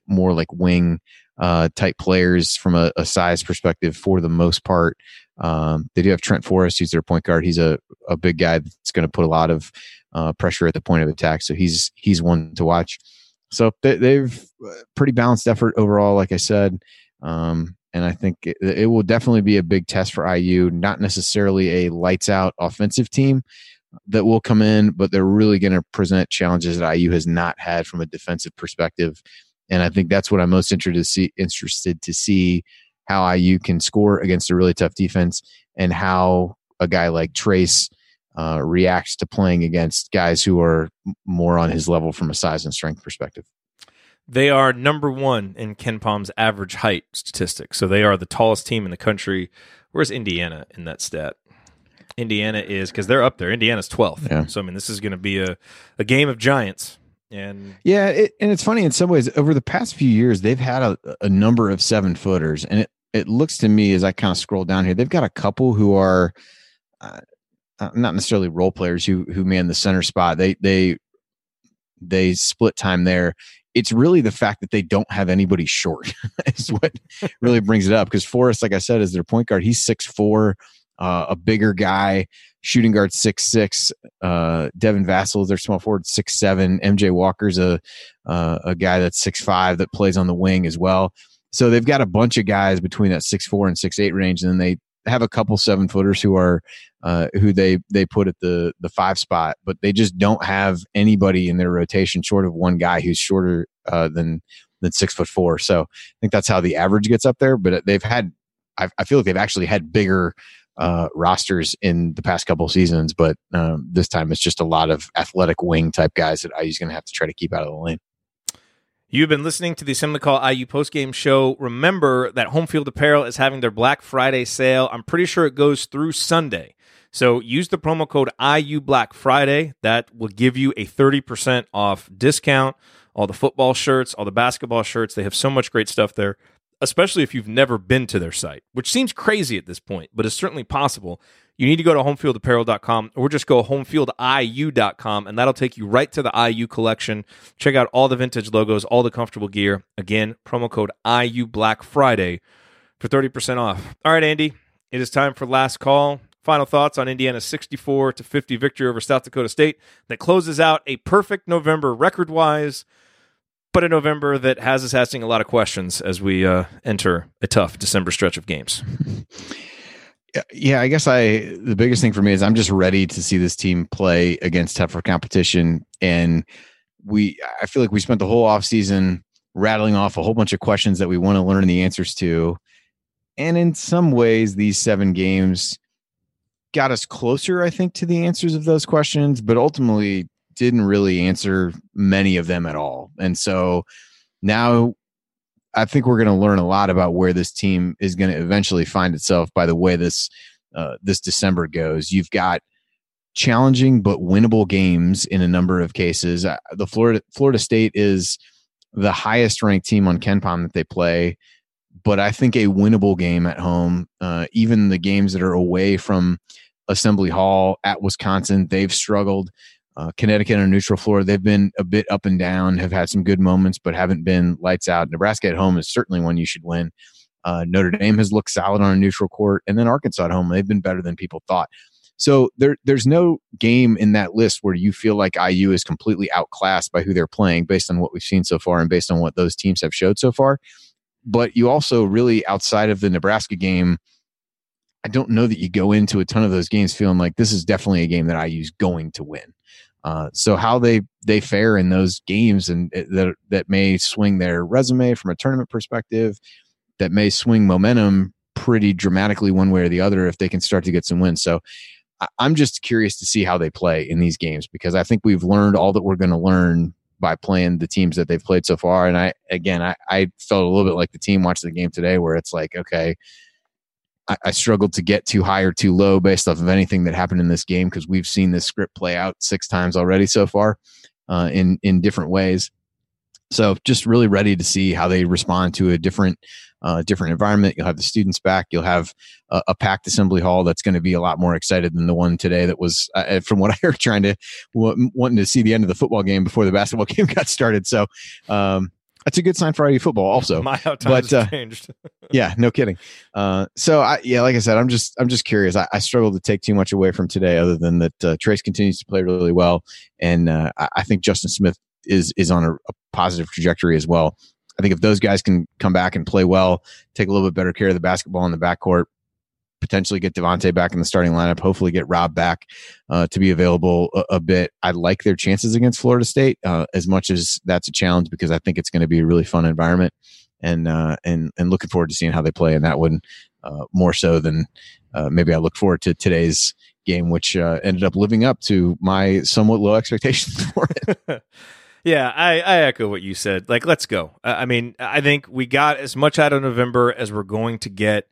more like wing uh, type players from a, a, size perspective for the most part. Um, they do have Trent Forrest, who's their point guard. He's a, a big guy that's going to put a lot of uh, pressure at the point of attack. So he's he's one to watch. So they, have uh, pretty balanced effort overall, like I said. Um, and I think it, it, will definitely be a big test for IU. Not necessarily a lights out offensive team that will come in, but they're really going to present challenges that IU has not had from a defensive perspective. And I think that's what I'm most interested to see. Interested to see how IU can score against a really tough defense, and how a guy like Trayce uh, reacts to playing against guys who are more on his level from a size and strength perspective. They are number one in KenPom's average height statistic. So they are the tallest team in the country. Where's Indiana in that stat? Indiana is because they're up there. Indiana's 12th. Yeah. So I mean, this is going to be a, a game of giants. And yeah, it, and it's funny in some ways. Over the past few years, they've had a, a number of seven footers, and it it looks to me as I kind of scroll down here, they've got a couple who are uh, uh, not necessarily role players who who man the center spot. They they they split time there. It's really the fact that they don't have anybody short is what really brings it up. Because Forrest, like I said, is their point guard. He's six four, uh, a bigger guy. Shooting guard six six. Uh, Devin Vassell is their small forward six seven. MJ Walker's a uh, a guy that's six five that plays on the wing as well. So they've got a bunch of guys between that six four and six eight range, and then they have a couple seven footers who are uh, who they they put at the the five spot, but they just don't have anybody in their rotation short of one guy who's shorter uh, than than six foot four. So I think that's how the average gets up there. But they've had I, I feel like they've actually had bigger uh, rosters in the past couple seasons, but um, this time it's just a lot of athletic wing type guys that IU's going to have to try to keep out of the lane. You've been listening to the Assembly Call IU postgame show. Remember that Home Field Apparel is having their Black Friday sale. I'm pretty sure it goes through Sunday. So use the promo code IU Black Friday. That will give you a 30% off discount. All the football shirts, all the basketball shirts. They have so much great stuff there especially if you've never been to their site, which seems crazy at this point, but it's certainly possible. You need to go to homefieldapparel.com or just go homefieldiu.com, and that'll take you right to the IU collection. Check out all the vintage logos, all the comfortable gear. Again, promo code IU Black Friday for 30% off. All right, Andy, it is time for last call. Final thoughts on Indiana's 64 to 50 victory over South Dakota State that closes out a perfect November record wise but a November that has us asking a lot of questions as we uh, enter a tough December stretch of games. Yeah, I guess I the biggest thing for me is I'm just ready to see this team play against tougher competition, and we I feel like we spent the whole off season rattling off a whole bunch of questions that we want to learn the answers to, and in some ways these seven games got us closer, I think, to the answers of those questions, but ultimately didn't really answer many of them at all. And so now I think we're going to learn a lot about where this team is going to eventually find itself by the way this uh, this December goes. You've got challenging but winnable games in a number of cases. Uh, the Florida Florida State is the highest ranked team on KenPom that they play, but I think a winnable game at home. Uh, even the games that are away from Assembly Hall at Wisconsin, they've struggled. Uh, Connecticut on neutral floor, they've been a bit up and down, have had some good moments, but haven't been lights out. Nebraska at home is certainly one you should win. Uh, Notre Dame has looked solid on a neutral court, and then Arkansas at home, they've been better than people thought. So there, there's no game in that list where you feel like IU is completely outclassed by who they're playing based on what we've seen so far and based on what those teams have showed so far. But you also really, outside of the Nebraska game, I don't know that you go into a ton of those games feeling like this is definitely a game that IU is going to win. Uh, so how they they fare in those games and that that may swing their resume from a tournament perspective, that may swing momentum pretty dramatically one way or the other if they can start to get some wins. So I'm just curious to see how they play in these games because I think we've learned all that we're going to learn by playing the teams that they've played so far. And I again I, I felt a little bit like the team watching the game today where it's like, okay, I, I struggled to get too high or too low based off of anything that happened in this game because we've seen this script play out six times already so far uh, in in different ways. So just really ready to see how they respond to a different uh, different environment. You'll have the students back. You'll have a, a packed assembly hall that's going to be a lot more excited than the one today that was, uh, uh from what I heard, trying to w- wanting to see the end of the football game before the basketball game got started. So um, that's a good sign for IU football, also. My times but, uh, changed. yeah, no kidding. Uh, so I, yeah, like I said, I'm just, I'm just curious. I, I struggle to take too much away from today, other than that uh, Trayce continues to play really well, and uh, I, I, think Justin Smith is is on a, a positive trajectory as well. I think if those guys can come back and play well, take a little bit better care of the basketball in the backcourt, potentially get Devonte back in the starting lineup, hopefully get Rob back uh, to be available a, a, bit. I like their chances against Florida State uh, as much as that's a challenge because I think it's going to be a really fun environment and uh, and and looking forward to seeing how they play in that one uh, more so than uh, maybe I look forward to today's game, which uh, ended up living up to my somewhat low expectations for it. Yeah, I, I echo what you said. Like, let's go. I mean, I think we got as much out of November as we're going to get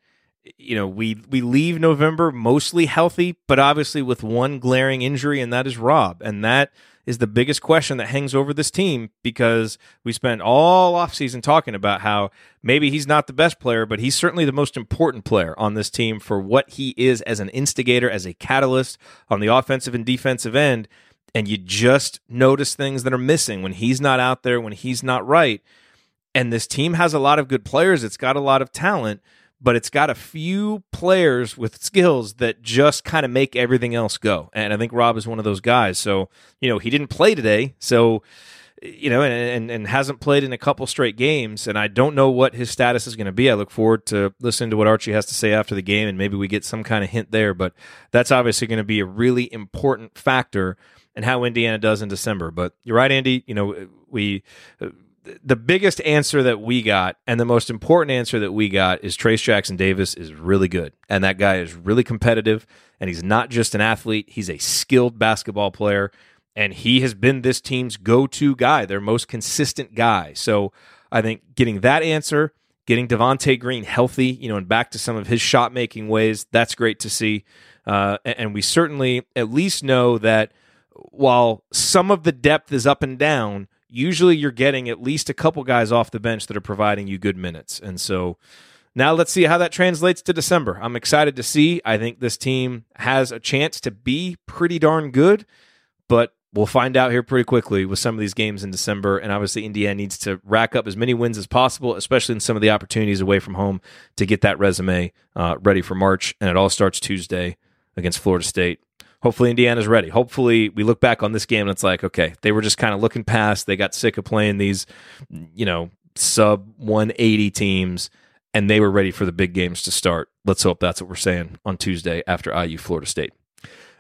you know, we we leave November mostly healthy, but obviously with one glaring injury, and that is Rob, and that is the biggest question that hangs over this team because we spent all offseason talking about how maybe he's not the best player, but he's certainly the most important player on this team for what he is as an instigator, as a catalyst on the offensive and defensive end. and you just notice things that are missing when he's not out there, when he's not right. And this team has a lot of good players. It's got a lot of talent, but it's got a few players with skills that just kind of make everything else go. And I think Rob is one of those guys. So, you know, he didn't play today. So, you know, and, and, and hasn't played in a couple straight games. And I don't know what his status is going to be. I look forward to listening to what Archie has to say after the game, and maybe we get some kind of hint there. But that's obviously going to be a really important factor in how Indiana does in December. But you're right, Andy. You know, we. The biggest answer that we got, and the most important answer that we got, is Trayce Jackson Davis is really good, and that guy is really competitive, and he's not just an athlete; he's a skilled basketball player and he has been this team's go-to guy, their most consistent guy. So I think getting that answer, getting Devonte Green healthy, you know, and back to some of his shot making ways, that's great to see. Uh, and we certainly at least know that while some of the depth is up and down, usually you're getting at least a couple guys off the bench that are providing you good minutes. And so now let's see how that translates to December. I'm excited to see. I think this team has a chance to be pretty darn good, but we'll find out here pretty quickly with some of these games in December. And obviously, Indiana needs to rack up as many wins as possible, especially in some of the opportunities away from home to get that resume uh, ready for March. And it all starts Tuesday against Florida State. Hopefully, Indiana's ready. Hopefully, we look back on this game and it's like, okay, they were just kind of looking past. They got sick of playing these, you know, sub 180 teams, and they were ready for the big games to start. Let's hope that's what we're saying on Tuesday after IU Florida State.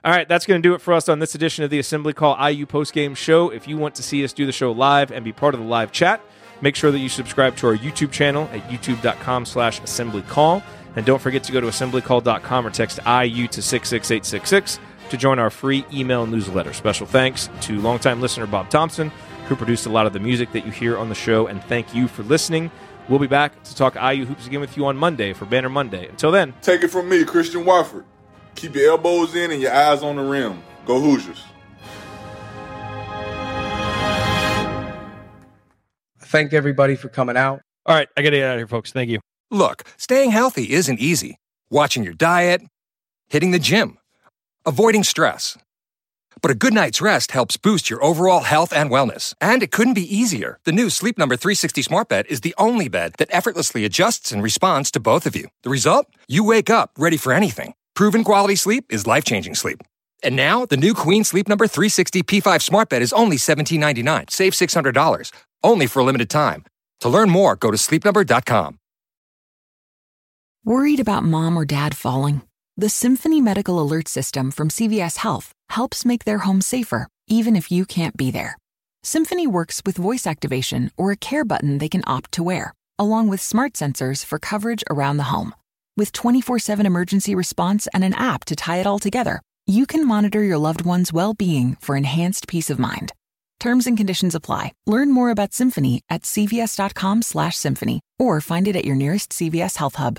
All right, that's going to do it for us on this edition of the Assembly Call IU postgame show. If you want to see us do the show live and be part of the live chat, make sure that you subscribe to our YouTube channel at youtube.com slash assemblycall. And don't forget to go to assemblycall.com or text IU to 66866 to join our free email newsletter. Special thanks to longtime listener Bob Thompson, who produced a lot of the music that you hear on the show. And thank you for listening. We'll be back to talk IU hoops again with you on Monday for Banner Monday. Until then, take it from me, Christian Watford. Keep your elbows in and your eyes on the rim. Go Hoosiers. Thank everybody for coming out. All right, I got to get out of here, folks. Thank you. Look, staying healthy isn't easy. Watching your diet, hitting the gym, avoiding stress. But a good night's rest helps boost your overall health and wellness. And it couldn't be easier. The new Sleep Number 360 Smart Bed is the only bed that effortlessly adjusts and responds to both of you. The result? You wake up ready for anything. Proven quality sleep is life changing sleep. And now, the new Queen Sleep Number 360 P5 Smart Bed is only $17.99. Save $600. Only for a limited time. To learn more, go to sleepnumber.com. Worried about mom or dad falling? The Symphony Medical Alert System from CVS Health helps make their home safer, even if you can't be there. Symphony works with voice activation or a care button they can opt to wear, along with smart sensors for coverage around the home. With 24 7 emergency response and an app to tie it all together, you can monitor your loved one's well being for enhanced peace of mind. Terms and conditions apply. Learn more about Symphony at cvs.com/symphony or find it at your nearest CVS Health Hub.